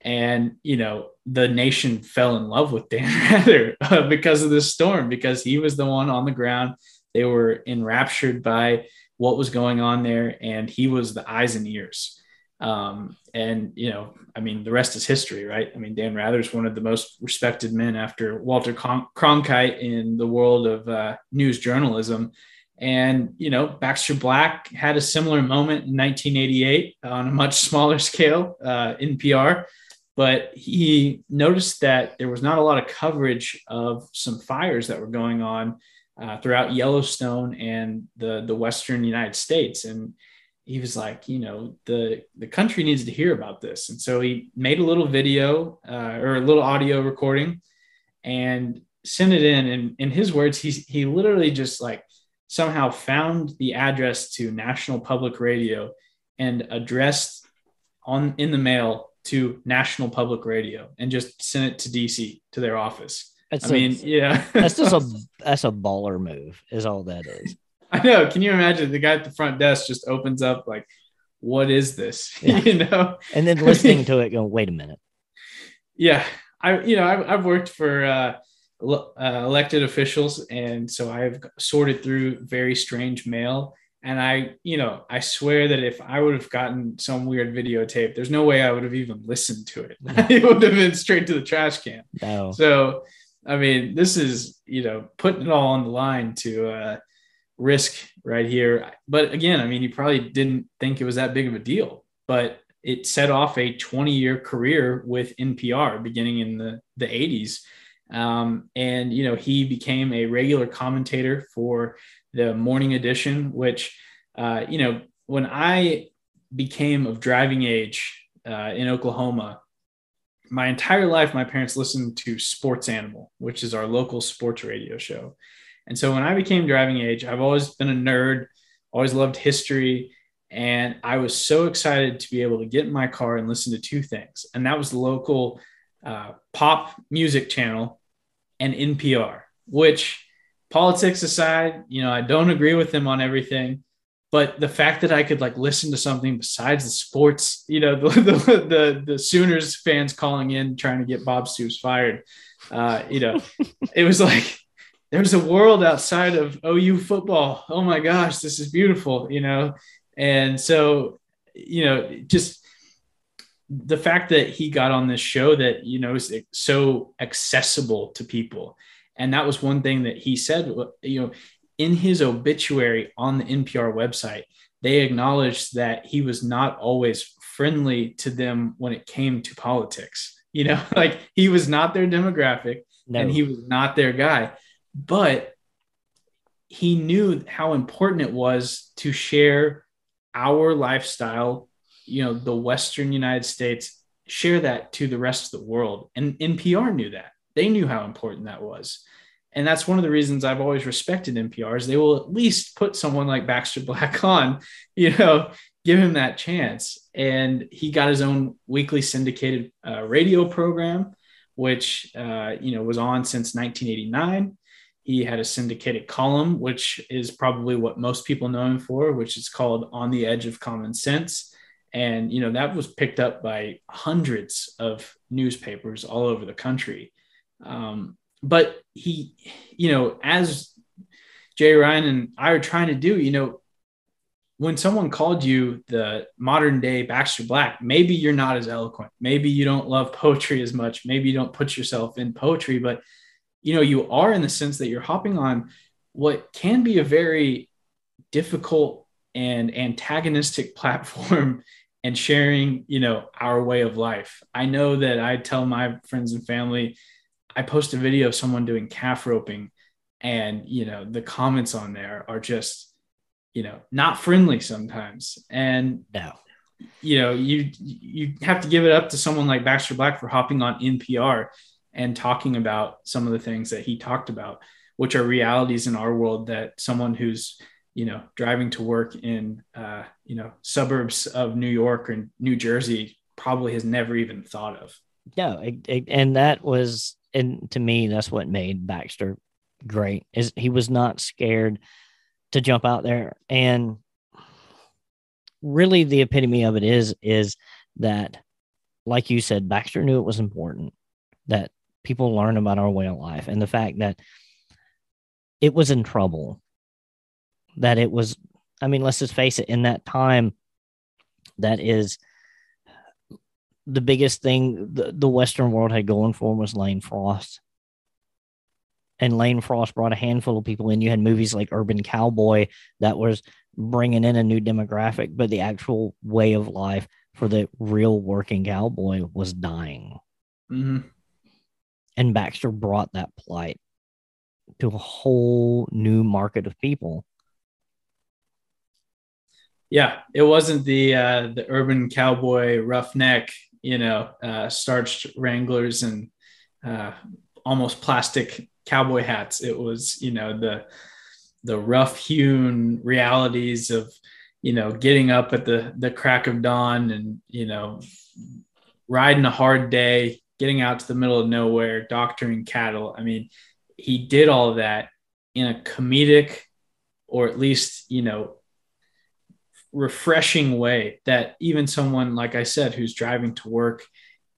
And, you know, the nation fell in love with Dan *laughs* Rather uh, because of this storm, because he was the one on the ground. They were enraptured by what was going on there, and he was the eyes and ears. Um, and you know, I mean, the rest is history, right? I mean, Dan Rather is one of the most respected men after Walter Cronkite in the world of uh, news journalism. And you know, Baxter Black had a similar moment in 1988 on a much smaller scale, uh, NPR. But he noticed that there was not a lot of coverage of some fires that were going on uh, throughout Yellowstone and the the Western United States, and he was like, you know, the the country needs to hear about this, and so he made a little video uh, or a little audio recording, and sent it in. And in his words, he he literally just like somehow found the address to National Public Radio and addressed on in the mail to National Public Radio and just sent it to DC to their office. That's I a, mean, yeah, that's just a *laughs* that's a baller move, is all that is. I know. Can you imagine the guy at the front desk just opens up like, "What is this?" *laughs* Yeah. you know, and then listening to it, going, "Wait a minute." *laughs* Yeah, I you know I've, I've worked for uh, uh, elected officials, and so I've sorted through very strange mail. And I, you know, I swear that if I would have gotten some weird videotape, there's no way I would have even listened to it. *laughs* it would have been straight to the trash can. No. So, I mean, this is, you know, putting it all on the line to uh, risk right here. But again, I mean, he probably didn't think it was that big of a deal, but it set off a 20 year career with NPR beginning in the, the 80s. Um, and, you know, he became a regular commentator for the morning edition, which, uh, you know, when I became of driving age uh, in Oklahoma, my entire life, my parents listened to Sports Animal, which is our local sports radio show. And so when I became driving age, I've always been a nerd, always loved history. And I was so excited to be able to get in my car and listen to two things. And that was the local uh, pop music channel and NPR, which politics aside, you know, I don't agree with them on everything. But the fact that I could like listen to something besides the sports, you know, *laughs* the the, the, the Sooners fans calling in trying to get Bob Stoops fired, uh, you know, it was like there's a world outside of OU football. Oh my gosh, this is beautiful, you know? And so, you know, just the fact that he got on this show that, you know, is so accessible to people. And that was one thing that he said, you know, in his obituary on the NPR website, they acknowledged that he was not always friendly to them when it came to politics. You know, *laughs* like he was not their demographic no. and he was not their guy but he knew how important it was to share our lifestyle, you know, the Western United States, share that to the rest of the world. And NPR knew that. They knew how important that was. And that's one of the reasons I've always respected NPRs. They will at least put someone like Baxter Black *laughs* on, you know, give him that chance. And he got his own weekly syndicated uh, radio program, which, uh, you know, was on since 1989. He had a syndicated column, which is probably what most people know him for, which is called On the Edge of Common Sense. And, you know, that was picked up by hundreds of newspapers all over the country. Um, but he, you know, as Jay Ryan and I are trying to do, you know, when someone called you the modern day Baxter Black, maybe you're not as eloquent. Maybe you don't love poetry as much. Maybe you don't put yourself in poetry, but you know you are in the sense that you're hopping on what can be a very difficult and antagonistic *laughs* platform and sharing you know our way of life. I know that i tell my friends and family i post a video of someone doing calf roping and you know the comments on there are just you know not friendly sometimes. And no. you know you you have to give it up to someone like baxter black for hopping on npr and talking about some of the things that he talked about, which are realities in our world that someone who's you know driving to work in uh, you know suburbs of New York or New Jersey probably has never even thought of. No, it, it, and that was and to me that's what made Baxter great is he was not scared to jump out there and really the epitome of it is is that like you said Baxter knew it was important that people learn about our way of life and the fact that it was in trouble. That it was i mean let's just face it in that time that is the biggest thing the, the western world had going for was lane frost. And lane frost brought a handful of people in. You had movies like urban cowboy that was bringing in a new demographic but the actual way of life for the real working cowboy was dying. Mm-hmm. And Baxter brought that plight to a whole new market of people. Yeah, it wasn't the uh, the urban cowboy roughneck, you know, uh, starched Wranglers and uh, almost plastic cowboy hats. It was, you know, the the rough hewn realities of, you know, getting up at the the crack of dawn and, you know, riding a hard day, getting out to the middle of nowhere, doctoring cattle. I mean, he did all of that in a comedic or at least, you know, refreshing way that even someone like I said who's driving to work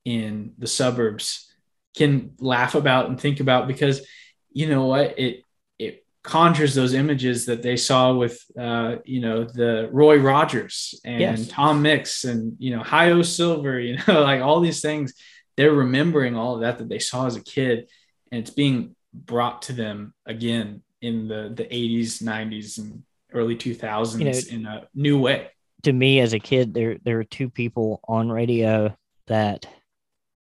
in the suburbs can laugh about and think about because you know what it it conjures those images that they saw with uh, you know the Roy Rogers and yes. Tom Mix and you know Hi-Yo Silver *laughs* you know like all these things they're remembering all of that that they saw as a kid and it's being brought to them again in the the 80s 90s and early 2000s you know, in a new way. To me, as a kid, there there were two people on radio that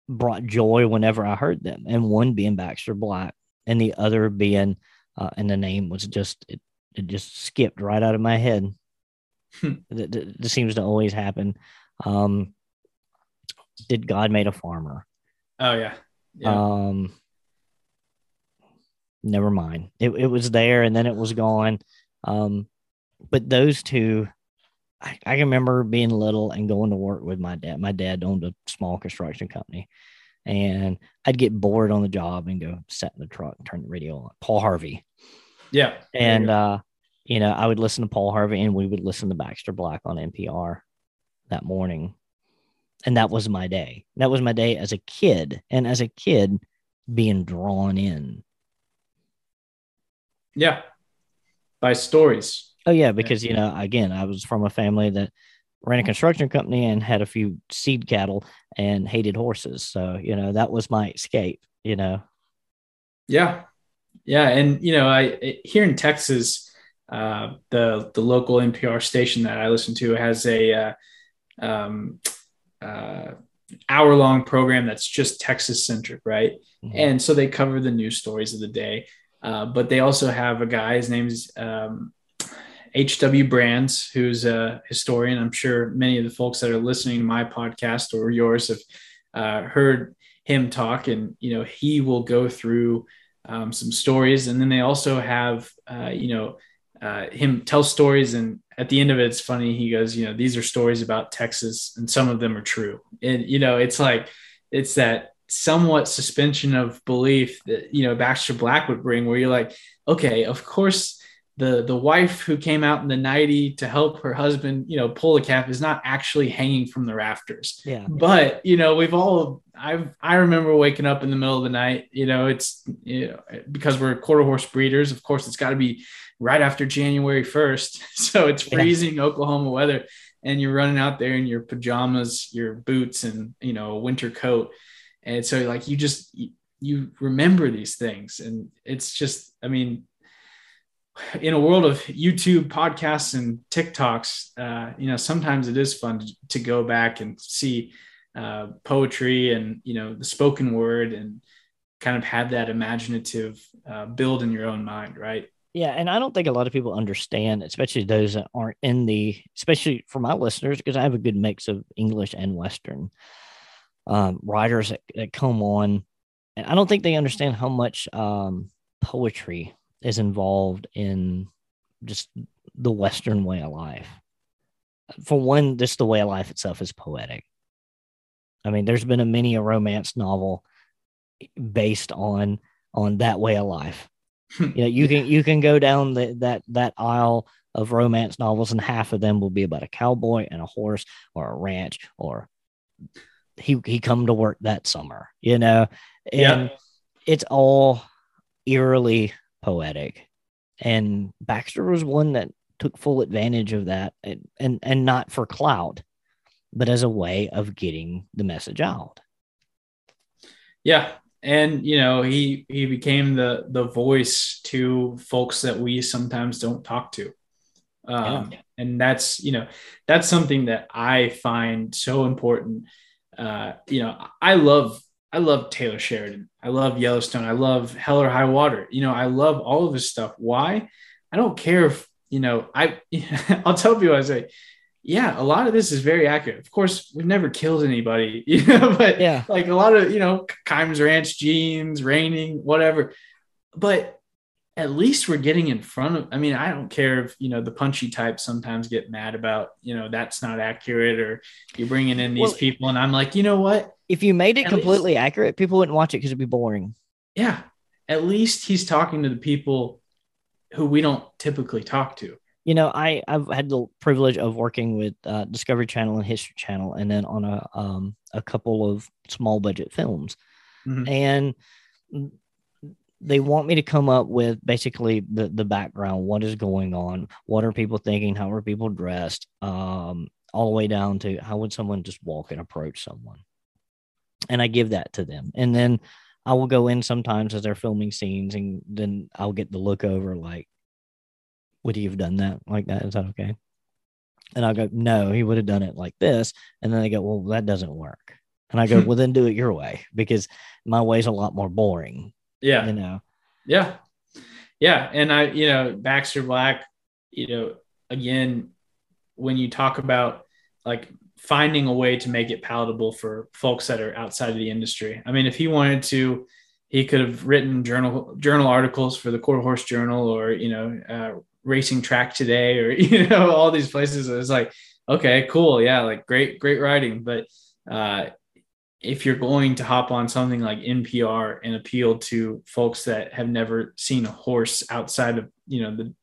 brought joy whenever I heard them, and one being Baxter Black, and the other being, uh, and the name was just it, it just skipped right out of my head. It This seems to always happen. Um, did God made a farmer? Oh yeah. yeah. Um, never mind. It it was there and then it was gone. Um, but those two, I, I remember being little and going to work with my dad. My dad owned a small construction company, and I'd get bored on the job and go sit in the truck, turn the radio on. Paul Harvey. Yeah. And, uh, you know, I would listen to Paul Harvey and we would listen to Baxter Black on NPR that morning. And that was my day. That was my day as a kid. And as a kid, being drawn in. Yeah. By stories. Oh yeah, because you know, again, I was from a family that ran a construction company and had a few seed cattle and hated horses. So, you know, that was my escape, you know. Yeah. Yeah, and you know, I here in Texas, uh, the the local NPR station that I listen to has a uh, um, uh, hour long program that's just Texas centric, right? Mm-hmm. And so they cover the news stories of the day, uh, but they also have a guy. His name's um, H.W. Brands, who's a historian. I'm sure many of the folks that are listening to my podcast or yours have uh, heard him talk, and you know he will go through um, some stories, and then they also have uh, you know uh, him tell stories, and at the end of it, it's funny. He goes, you know, these are stories about Texas, and some of them are true, and you know, it's like it's that somewhat suspension of belief that you know Baxter Black would bring, where you're like, okay, of course the the wife who came out in the 90 to help her husband you know pull a calf is not actually hanging from the rafters yeah but you know we've all i i remember waking up in the middle of the night you know it's you know because we're quarter horse breeders of course it's got to be right after january 1st *laughs* so it's freezing yeah. oklahoma weather and you're running out there in your pajamas your boots and you know a winter coat and so like you just you, remember these things and it's just i mean in a world of YouTube podcasts and TikToks, uh, you know, sometimes it is fun to, to go back and see uh, poetry and you know the spoken word and kind of have that imaginative uh, build in your own mind, right? Yeah, and I don't think a lot of people understand, especially those that aren't in the, especially for my listeners, because I have a good mix of English and Western um, writers that, that come on, and I don't think they understand how much um, poetry is involved in just the Western way of life. For one, just the way of life itself is poetic. I mean, there's been a many a romance novel based on on that way of life. *laughs* you know, you can you can go down the, that that aisle of romance novels, and half of them will be about a cowboy and a horse or a ranch or he he come to work that summer. You know, and yeah. it's all eerily poetic. And Baxter was one that took full advantage of that and, and, and not for clout, but as a way of getting the message out. Yeah. And you know, he he became the the voice to folks that we sometimes don't talk to. Um, yeah. and that's you know that's something that I find so important. Uh, you know, I love I love Taylor Sheridan. I love Yellowstone. I love Hell or High Water. You know, I love all of his stuff. Why? I don't care if, you know, I *laughs* I'll tell people I say, yeah, a lot of this is very accurate. Of course, we've never killed anybody, *laughs* you know, but Yeah. like a lot of, you know, Kimes Ranch jeans, reining, whatever. But at least we're getting in front of, I mean, I don't care if, you know, the punchy types sometimes get mad about, you know, that's not accurate or you're bringing in these Well- people. And I'm like, you know what? If you made it At completely accurate, people wouldn't watch it because it'd be boring. Yeah. At least he's talking to the people who we don't typically talk to. You know, I I've had the privilege of working with uh, Discovery Channel and History Channel, and then on a um a couple of small budget films, Mhm. and they want me to come up with basically the the background, what is going on, what are people thinking, how are people dressed, um, all the way down to how would someone just walk and approach someone, and I give that to them, and then I will go in sometimes as they're filming scenes, and then I'll get the look over like, would he have done that like that? Is that okay? And I'll go, no, he would have done it like this, and then they go, well, that doesn't work, and I go, well, then do it your way because my way's a lot more boring, Yeah. you know. Yeah. Yeah. And I, you know, Baxter Black, you know, again, when you talk about like finding a way to make it palatable for folks that are outside of the industry. I mean, if he wanted to, he could have written journal journal articles for the Quarter Horse Journal or, you know, uh, Racing Track Today or, *laughs* you know, all these places. It's like, okay, cool. Yeah. Like great, great riding But, uh, if you're going to hop on something like NPR and appeal to folks that have never seen a horse outside of you know the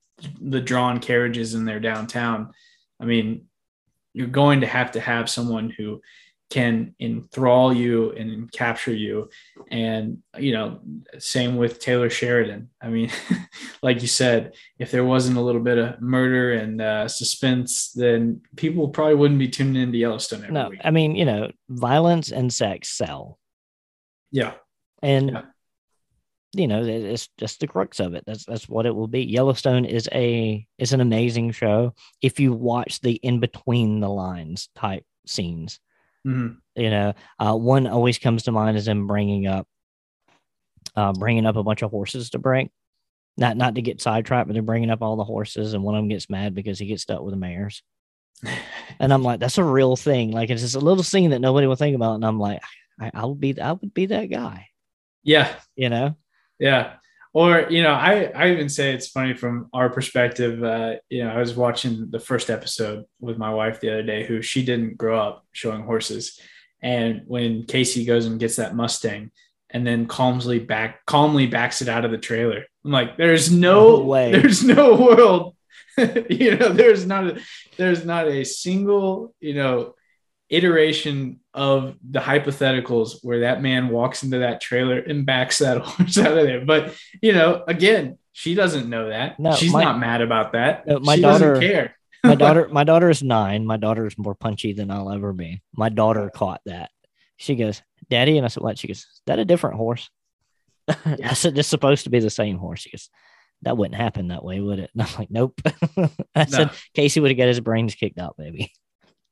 the drawn carriages in their downtown, I mean, you're going to have to have someone who can enthrall you and capture you. And, you know, same with Taylor Sheridan. I mean, *laughs* like you said, if there wasn't a little bit of murder and uh, suspense, then people probably wouldn't be tuning into Yellowstone every No, week. I mean, you know, violence and sex sell. Yeah. And Yeah. you know, it's just the crux of it. That's that's what it will be. Yellowstone is a is an amazing show if you watch the in between the lines type scenes. Mhm. You know, uh, one always comes to mind is him bringing up uh, bringing up a bunch of horses to break. Not not to get sidetracked, but they're bringing up all the horses, and one of them gets mad because he gets stuck with the mares. *laughs* And I'm like, that's a real thing. Like it's just a little scene that nobody will think about. And I'm like, I, I would be, I would be that guy. Yeah. You know? Yeah. Or, you know, I, I even say it's funny from our perspective. Uh, you know, I was watching the first episode with my wife the other day, who she didn't grow up showing horses. And when Kayce goes and gets that Mustang and then calmly back calmly backs it out of the trailer. I'm like, there's no, No way. *laughs* there's no world. *laughs* you know, there's not a there's not a single, you know, iteration of the hypotheticals where that man walks into that trailer and backs that *laughs* horse out of there. But you know, again, she doesn't know that. No, She's my- not mad about that. No, my she daughter- doesn't care. *laughs* My daughter, *laughs* my daughter is nine. My daughter is more punchy than I'll ever be. My daughter caught that. She goes, Daddy. And I said, What? She goes, Is that a different horse? I said, It's supposed to be the same horse. She goes, That wouldn't happen that way, would it? And I'm like, Nope. I said, Kayce would have got his brains kicked out, baby.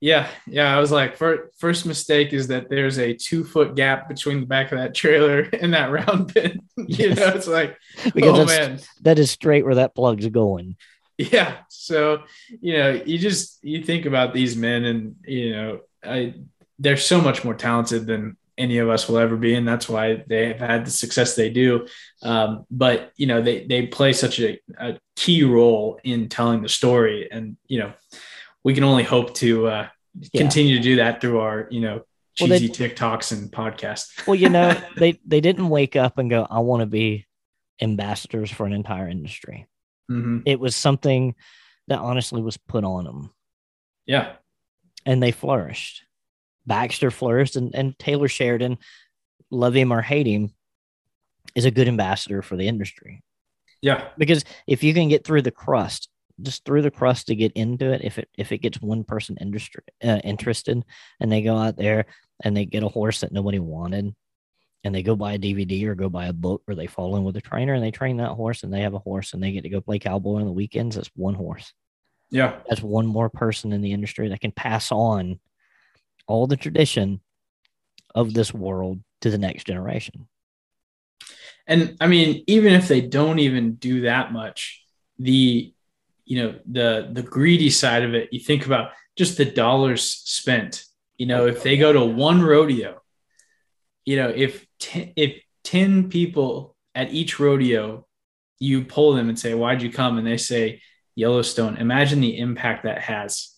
Yeah, yeah. I was like, fir- first mistake is that there's a two foot gap between the back of that trailer *laughs* and that round pen. *laughs* you Yes. know, it's like, Because oh man, that is straight where that plug's going. yeah. So you know, you just you think about these men, and you know, I they're so much more talented than any of us will ever be, and that's why they have had the success they do. Um, but you know, they they play such a, a key role in telling the story, and you know, we can only hope to uh, Yeah. continue to do that through our you know Well, they- cheesy TikToks and podcasts. Well, you know, *laughs* they they didn't wake up and go, I want to be ambassadors for an entire industry. Mhm. It was something that honestly was put on them. Yeah, and they flourished. Baxter flourished, and, and Taylor Sheridan, love him or hate him, is a good ambassador for the industry. yeah, Because if you can get through the crust, just through the crust to get into it, if it if it gets one person industry uh, interested, and they go out there and they get a horse that nobody wanted, and they go buy a DVD or go buy a book, or they fall in with a trainer and they train that horse, and they have a horse, and they get to go play cowboy on the weekends. That's one horse yeah, that's one more person in the industry that can pass on all the tradition of this world to the next generation. and I mean, even if they don't even do that much, the you know the the greedy side of it, you think about just the dollars spent. You know, if they go to one rodeo, you know, if ten, if ten people at each rodeo, you pull them and say, "Why'd you come?" and they say Yellowstone. Imagine the impact that has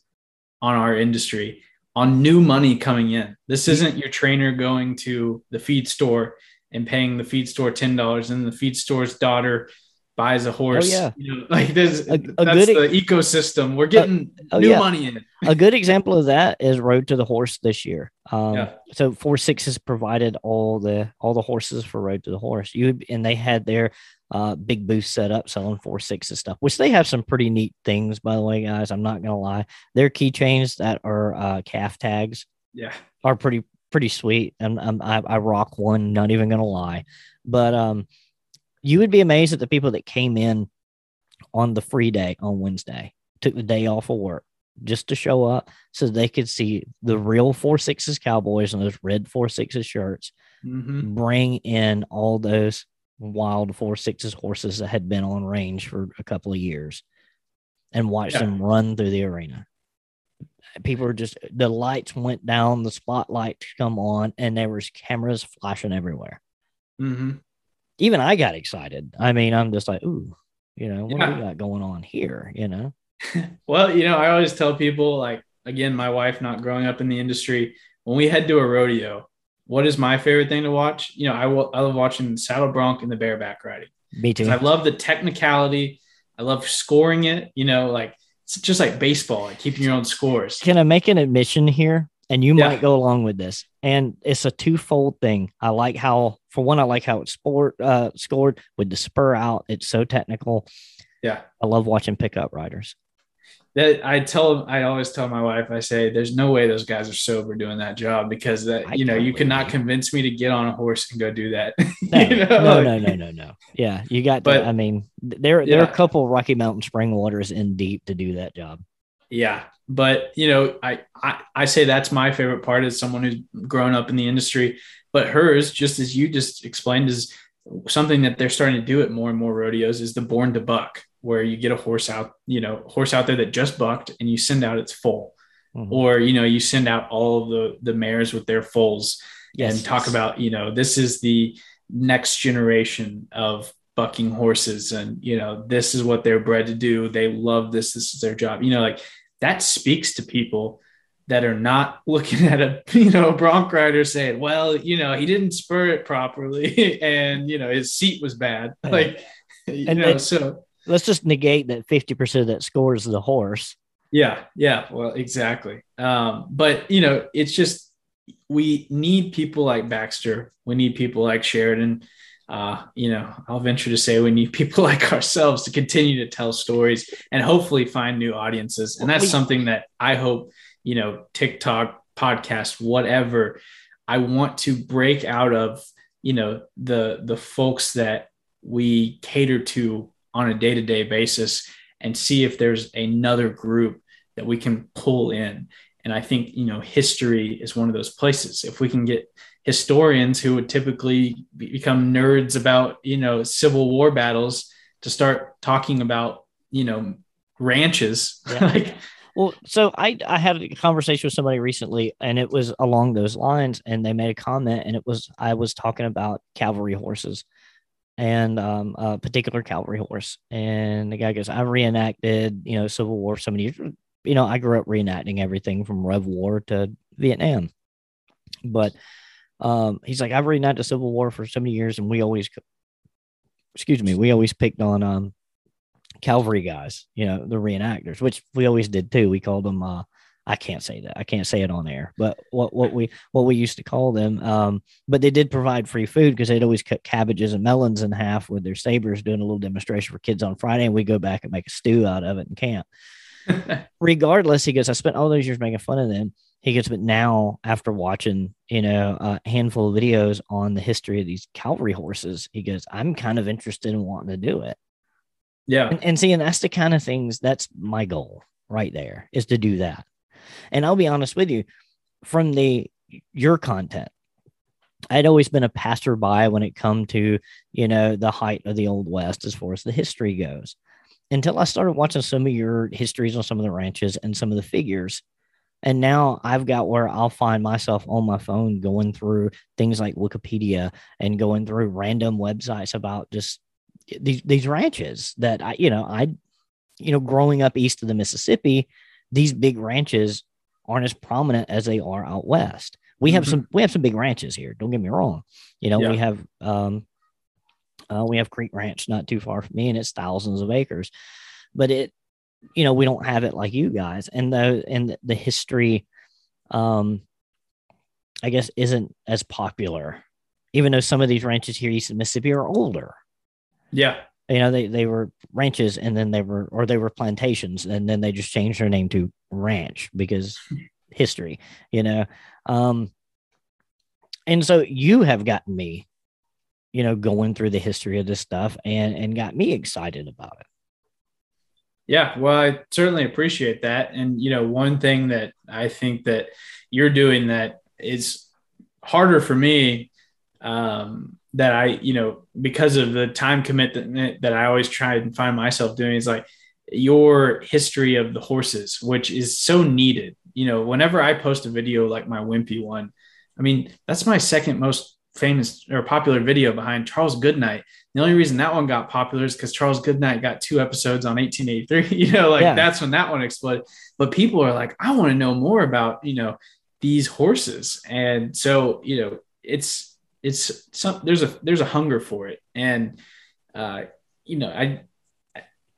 on our industry, on new money coming in. This isn't your trainer going to the feed store and paying the feed store ten dollars, and the feed store's daughter buys a horse. Oh, yeah. You know, *laughs* like there's A- a that's good- the ecosystem. We're getting oh, new yeah. money in. a good example of that is Road to the Horse this year. Um, Yeah. So Four Sixes provided all the all the horses for Road to the Horse. You and they had their uh, big booth set up selling Four Sixes stuff, which they have some pretty neat things, by the way, guys. I'm not gonna lie. Their keychains that are uh, calf tags Yeah. are pretty pretty sweet, and um, I, I rock one. Not even gonna lie, but um, you would be amazed at the people that came in on the free day on Wednesday, took the day off of work just to show up so they could see the real four sixes Cowboys and those red four sixes shirts hmm bring in all those wild four sixes horses that had been on range for a couple of years and watch Yeah. them run through the arena. People were just the lights went down, the spotlight come on, and there was cameras flashing everywhere. hmm Even I got excited. I mean, I'm just like, ooh, you know, what do we got going on here? You know, *laughs* Well, you know, I always tell people, like, again, my wife not growing up in the industry, when we head to a rodeo, what is my favorite thing to watch? You know, I will, I love watching saddle bronc and the bareback riding. me too. I love the technicality. I love scoring it. You know, like it's just like baseball, like keeping your own scores. Can I make an admission here? And you Yeah. might go along with this. And it's a twofold thing. I like how, for one, I like how it's sport uh, scored with the spur out. It's so technical. Yeah. I love watching pickup riders. That I tell, I always tell my wife, I say, there's no way those guys are sober doing that job because that, I you know, you cannot convince me to get on a horse and go do that. *laughs* No, You know, no, no, no, no, no. Yeah, you got. But- to, I mean, there there are a couple Rocky Mountain spring waters in deep to do that job. Yeah, but you know, I, I I say that's my favorite part as someone who's grown up in the industry. But hers, just as you just explained, is something that they're starting to do at more and more rodeos is the born to buck, where you get a horse out, you know, horse out there that just bucked, and you send out its foal, Mhm. or you know, you send out all of the the mares with their foals, Yes, and talk yes. about you know this is the next generation of bucking horses and you know this is what they're bred to do they love this this is their job you know like that speaks to people that are not looking *laughs* at a you know a bronc rider saying well you know he didn't spur it properly *laughs* and you know his seat was bad Yeah. like you And- know so Let's just negate that fifty percent of that scores the horse. Yeah, yeah, well, exactly. Um, but you know, it's just we need people like Baxter. We need people like Sheridan. Uh, you know, I'll venture to say we need people *laughs* like ourselves to continue to tell stories and hopefully find new audiences. And that's something that I hope, you know, TikTok, podcast, whatever. I want to break out of, you know, the the folks that we cater to on a day-to-day basis and see if there's another group that we can pull in. And I think, you know, history is one of those places. If we can get historians who would typically be- become nerds about, you know, Civil War battles to start talking about, you know, ranches, Yeah. *laughs* like, Well, so I I had a conversation with somebody recently, and it was along those lines, and they made a comment, and it was I was talking about cavalry horses, and um, a particular cavalry horse, and the guy goes, "I reenacted, you know, Civil War for so many years. You know, I grew up reenacting everything from Rev War to Vietnam, but um, he's like, I've reenacted Civil War for so many years, and we always, excuse me, we always picked on um cavalry guys, you know, the reenactors, which we always did too. We called them uh I can't say that. I can't say it on air, but what what we what we used to call them. Um, but they did provide free food because they'd always cut cabbages and melons in half with their sabers, doing a little demonstration for kids on Friday, and we go back and make a stew out of it in camp. *laughs* Regardless, he goes, I spent all those years making fun of them. He goes, but now after watching, you know, a handful of videos on the history of these cavalry horses, he goes, I'm kind of interested in wanting to do it. yeah, And, and see, and that's the kind of things that's my goal right there is to do that. And I'll be honest with you, from the your content, I'd always been a passerby when it come to you know the height of the old west as far as the history goes. Until I started watching some of your histories on some of the ranches and some of the figures, And now I've got where I'll find myself on my phone going through things like Wikipedia and going through random websites about just these these ranches that I, you know, I, you know, growing up east of the Mississippi, these big ranches aren't as prominent as they are out west. We have mm-hmm. some we have some big ranches here. Don't get me wrong. You know, yeah. we have um uh, we have Creek Ranch not too far from me, and it's thousands of acres. But it you know we don't have it like you guys. And the and the history um i guess isn't as popular even though some of these ranches here east of mississippi are older. Yeah. You know they, they were ranches and then they were or they were plantations and then they just changed their name to ranch because history you know? Um and so you have gotten me you know going through the history of this stuff and and got me excited about it yeah, well, I certainly appreciate that. And you know, one thing that I think that you're doing that is harder for me um, that I, you know, because of the time commitment that I always try and find myself doing is like your history of the horses, which is so needed. You know, whenever I post a video like my Wimpy one, I mean, that's my second most famous or popular video behind Charles Goodnight. The only reason that one got popular is because Charles Goodnight got two episodes on 1883. *laughs* You know, like yeah. that's when that one exploded. But people are like, I want to know more about, you know, these horses. And so, you know, it's it's some there's a there's a hunger for it. And uh, you know, I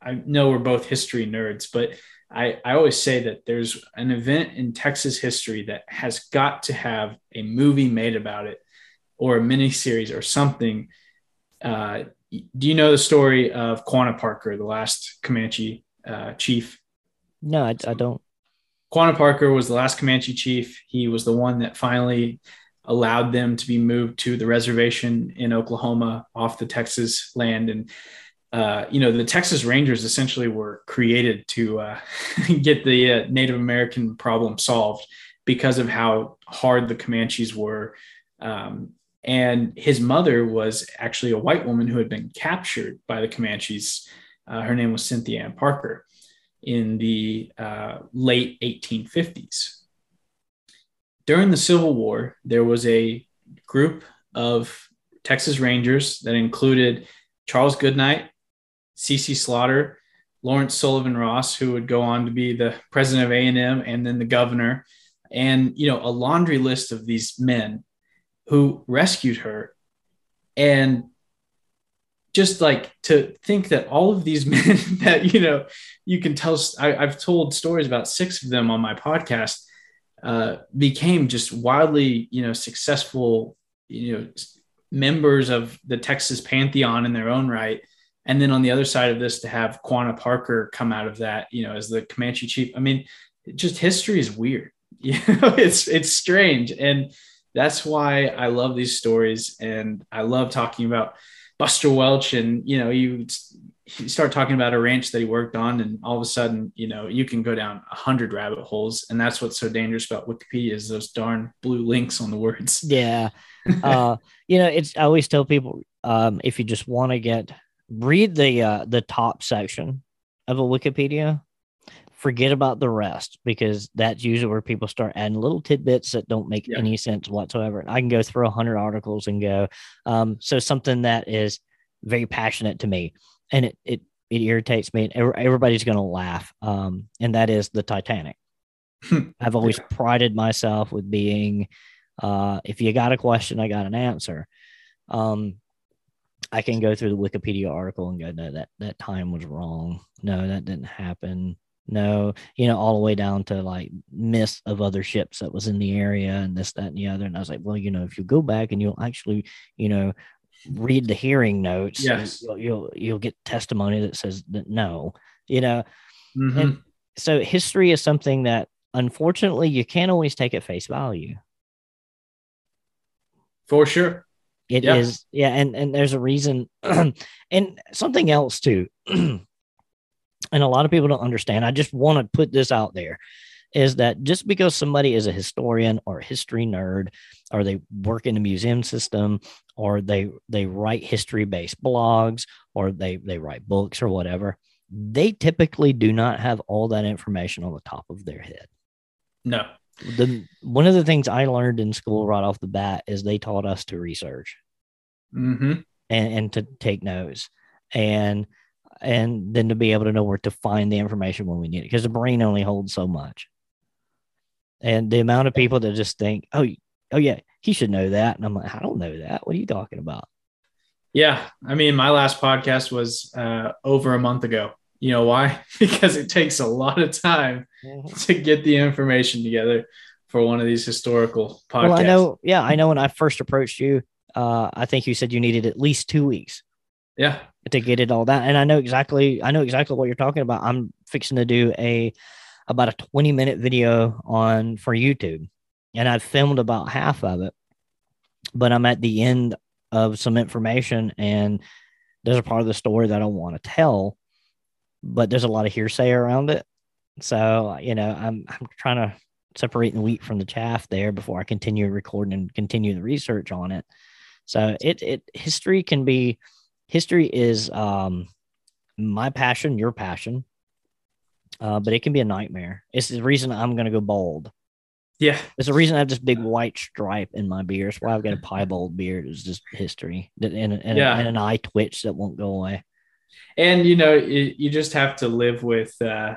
I know we're both history nerds, but I, I always say that there's an event in Texas history that has got to have a movie made about it or a mini series or something uh, do you know the story of Quanah Parker, the last Comanche uh, chief? No, I, I don't. Quanah Parker was the last Comanche chief. He was the one that finally allowed them to be moved to the reservation in Oklahoma off the Texas land. And, uh, you know, the Texas Rangers essentially were created to uh, *laughs* get the uh, Native American problem solved because of how hard the Comanches were. Um, and his mother was actually a white woman who had been captured by the Comanches. Uh, her name was Cynthia Ann Parker in the uh, late 1850s. During the Civil War, there was a group of Texas Rangers that included Charles Goodnight, C.C. Slaughter, Lawrence Sullivan Ross, who would go on to be the president of A&M and then the governor, and you know a laundry list of these men who rescued her. And just like to think that all of these *laughs* men that, you know, you can tell, I, have told stories about six of them on my podcast, uh, became just wildly, you know, successful, you know, members of the Texas Pantheon in their own right. And then on the other side of this, to have Quanah Parker come out of that, you know, as the Comanche chief. I mean, just history is weird. *laughs* You know, it's it's strange. And that's why I love these stories and I love talking about Buster Welch. And, you know, you, you start talking about a ranch that he worked on, and all of a sudden, you know, you can go down a hundred rabbit holes. And that's what's so dangerous about Wikipedia is those darn blue links on the words. Yeah. *laughs* uh, you know, it's, I always tell people, um, if you just want to get, read the, uh, the top section of a Wikipedia forget about the rest because that's usually where people start adding little tidbits that don't make yeah. any sense whatsoever. I can go through a hundred articles and go, um, so something that is very passionate to me and it, it, it irritates me. Everybody's going to laugh. Um, and that is the Titanic. I've always yeah. prided myself with being, uh, if you got a question, I got an answer. Um, I can go through the Wikipedia article and go, no, that, that time was wrong. No, that didn't happen no, you know, all the way down to like myths of other ships that was in the area and this, that, and the other. And I was like, well, you know, if you go back and you'll actually, you know, read the hearing notes, yes, you'll you'll, you'll get testimony that says that no, you know, mm-hmm. and so history is something that unfortunately you can't always take at face value. For sure. It yeah. is, yeah, and and there's a reason, *clears throat* and something else too. *clears throat* and a lot of people don't understand. I just want to put this out there is that just because somebody is a historian or a history nerd or they work in the museum system or they they write history based blogs or they they write books or whatever they typically do not have all that information on the top of their head No. The one of the things I learned in school right off the bat is they taught us to research Mm-hmm. and, and to take notes and and then to be able to know where to find the information when we need it because the brain only holds so much. And the amount of people that just think, oh, oh yeah, he should know that, and I'm like, I don't know that. What are you talking about? Yeah. I mean, my last podcast was uh, over a month ago. You know why? *laughs* because it takes a lot of time to get the information together for one of these historical podcasts. Well, I know. Yeah, I know. When I first approached you, uh, I think you said you needed at least two weeks Yeah. To get it all done, and I know exactly. I know exactly what you're talking about. I'm fixing to do a about a 20 minute video on for YouTube, and I've filmed about half of it, but I'm at the end of some information, and there's a part of the story that I want to tell, but there's a lot of hearsay around it. So you know, I'm I'm trying to separate the wheat from the chaff there before I continue recording and continue the research on it. So it it history can be history is um my passion, your passion. Uh, but it can be a nightmare. It's the reason I'm gonna go bald. Yeah. It's the reason I have this big white stripe in my beard. It's why I've got a piebald beard. It's just history and, and, Yeah. and an eye twitch that won't go away. And, you know, you, you just have to live with uh,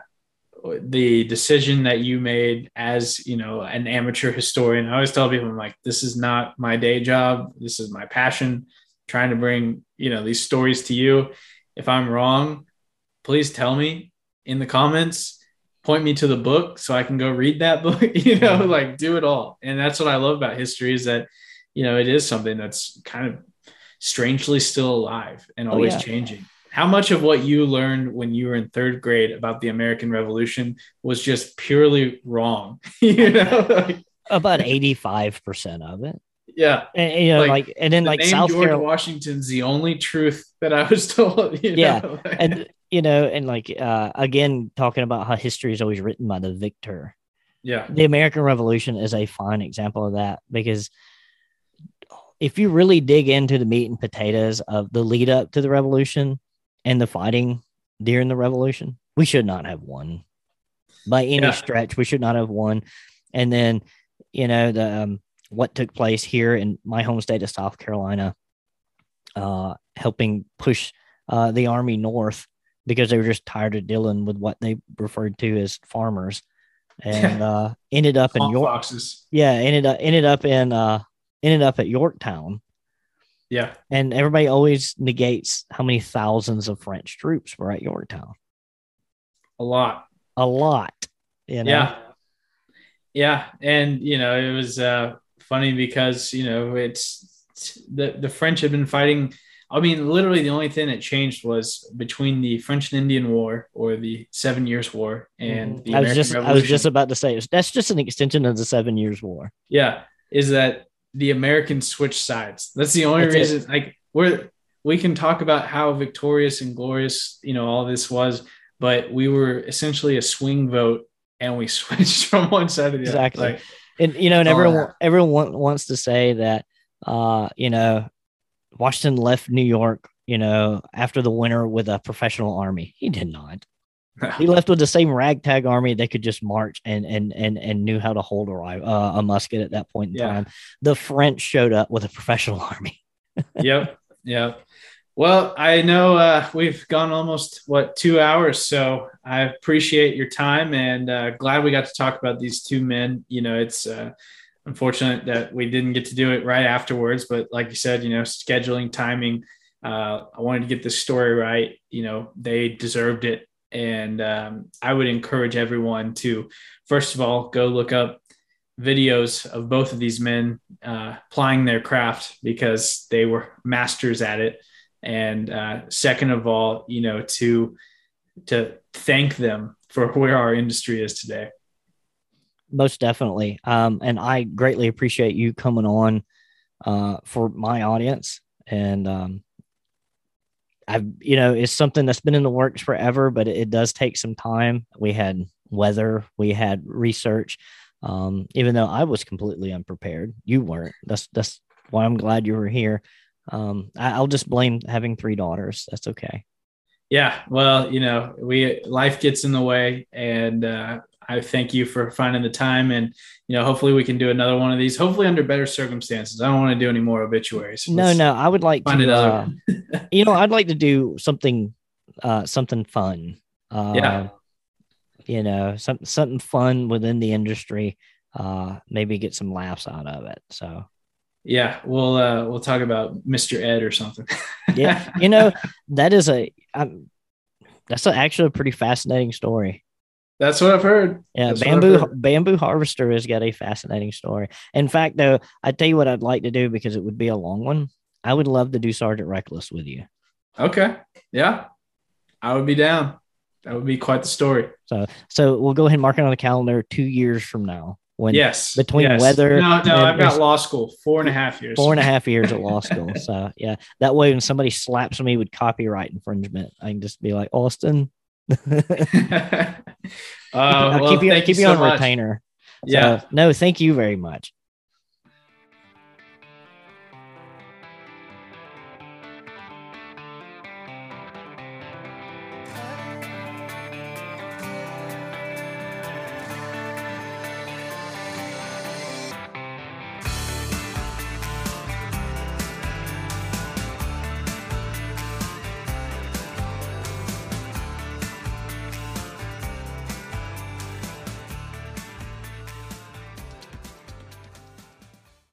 the decision that you made as, you know, an amateur historian. I always tell people, I'm like, this is not my day job. This is my passion, trying to bring, you know, these stories to you. If I'm wrong, please tell me in the comments point me to the book so I can go read that *laughs* book, you know, Mhm. like do it all. And that's what I love about history is that, you know, it is something that's kind of strangely still alive and Oh, always yeah. changing. How much of what you learned when you were in third grade about the American Revolution was just purely wrong? *laughs* you *laughs* know, like, About 85% of it. Yeah. And, you know, Like, like, and then The like South George Carolina. Washington's the only truth that I was *laughs* told. you Yeah, know? and you know, and like uh again, talking about how history is always written by the victor. yeah, The American Revolution is a fine example of that because if you really dig into the meat and potatoes of the lead up to the revolution and the fighting during the revolution, we should not have won by any Yeah. stretch. We should not have won. And then, you know, the um, what took place here in my home state of South Carolina, uh, helping push uh, the army north because they were just tired of dealing with what they referred to as farmers, *laughs* and uh, ended up in York. foxes. Yeah, ended up ended up in uh ended up at Yorktown. Yeah, And everybody always negates how many thousands of French troops were at Yorktown. a lot. A lot. You know? Yeah. Yeah. And, you know, it was uh, funny because, you know, it's the, the French had been fighting. I mean, literally the only thing that changed was between the French and Indian War or the Seven Years War and the Mm-hmm. I was American just I was just about to say that's just an extension of the Seven Years War. yeah, is that the Americans switched sides. That's the only That's it. reason. Like we're we can talk about how victorious and glorious you know all this was, but we were essentially a swing vote, and we *laughs* switched from one side to the Exactly. other. Like, And you know, and Oh, everyone yeah. everyone wants to say that uh, you know, Washington left New York, you know, after the winter with a professional army. He did not. *laughs* He left with the same ragtag army that could just march and and and and knew how to hold a uh, a musket at that point in Yeah. time. The French showed up with a professional *laughs* army. yep. Yep. Well, I know uh, we've gone almost what two hours, so I appreciate your time and uh, glad we got to talk about these two men. You know, it's uh, unfortunate that we didn't get to do it right afterwards, but like you said, you know, scheduling, timing. Uh, I wanted to get this story right. You know, they deserved it, and um, I would encourage everyone to, first of all, go look up videos of both of these men uh, plying their craft because they were masters at it. And uh, second of all, you know, to to thank them for where our industry is today. Most definitely. Um, and I greatly appreciate you coming on uh, for my audience. And um, I've, you know, it's something that's been in the works forever, but it, it does take some time. We had weather, we had research. Um, even though I was completely unprepared, you weren't. That's that's why I'm glad you were here. Um, I, I'll just blame having three daughters. That's okay. Yeah, well, you know, we life gets in the way, and uh, I thank you for finding the time, and you know, hopefully we can do another one of these. Hopefully under better circumstances. I don't want to do any more obituaries. No, Let's no, I would like find to. another. Uh, *laughs* you know, I'd like to do something, uh, something fun. Uh, Yeah. You know, something something fun within the industry. Uh, maybe get some laughs out of it. So yeah, we'll uh, we'll talk about Mr. Ed or something. *laughs* yeah, you know, that is a. Um, that's a, actually a pretty fascinating story. That's what I've heard. Yeah, That's bamboo heard. bamboo harvester has got a fascinating story. In fact, though, I tell you what I'd like to do because it would be a long one. I would love to do Sergeant Reckless with you. Okay. Yeah. I would be down. That would be quite the story. So, so we'll go ahead and mark it on the calendar two years from now. When yes. between yes. weather No, no, I've got law school, four and a half years. four and a half *laughs* years at law school. So yeah, that way when somebody slaps me with copyright infringement, I can just be like Austin. *laughs* *laughs* uh, I'll well, keep you keep you, so on much. retainer. So, Yeah. no, thank you very much.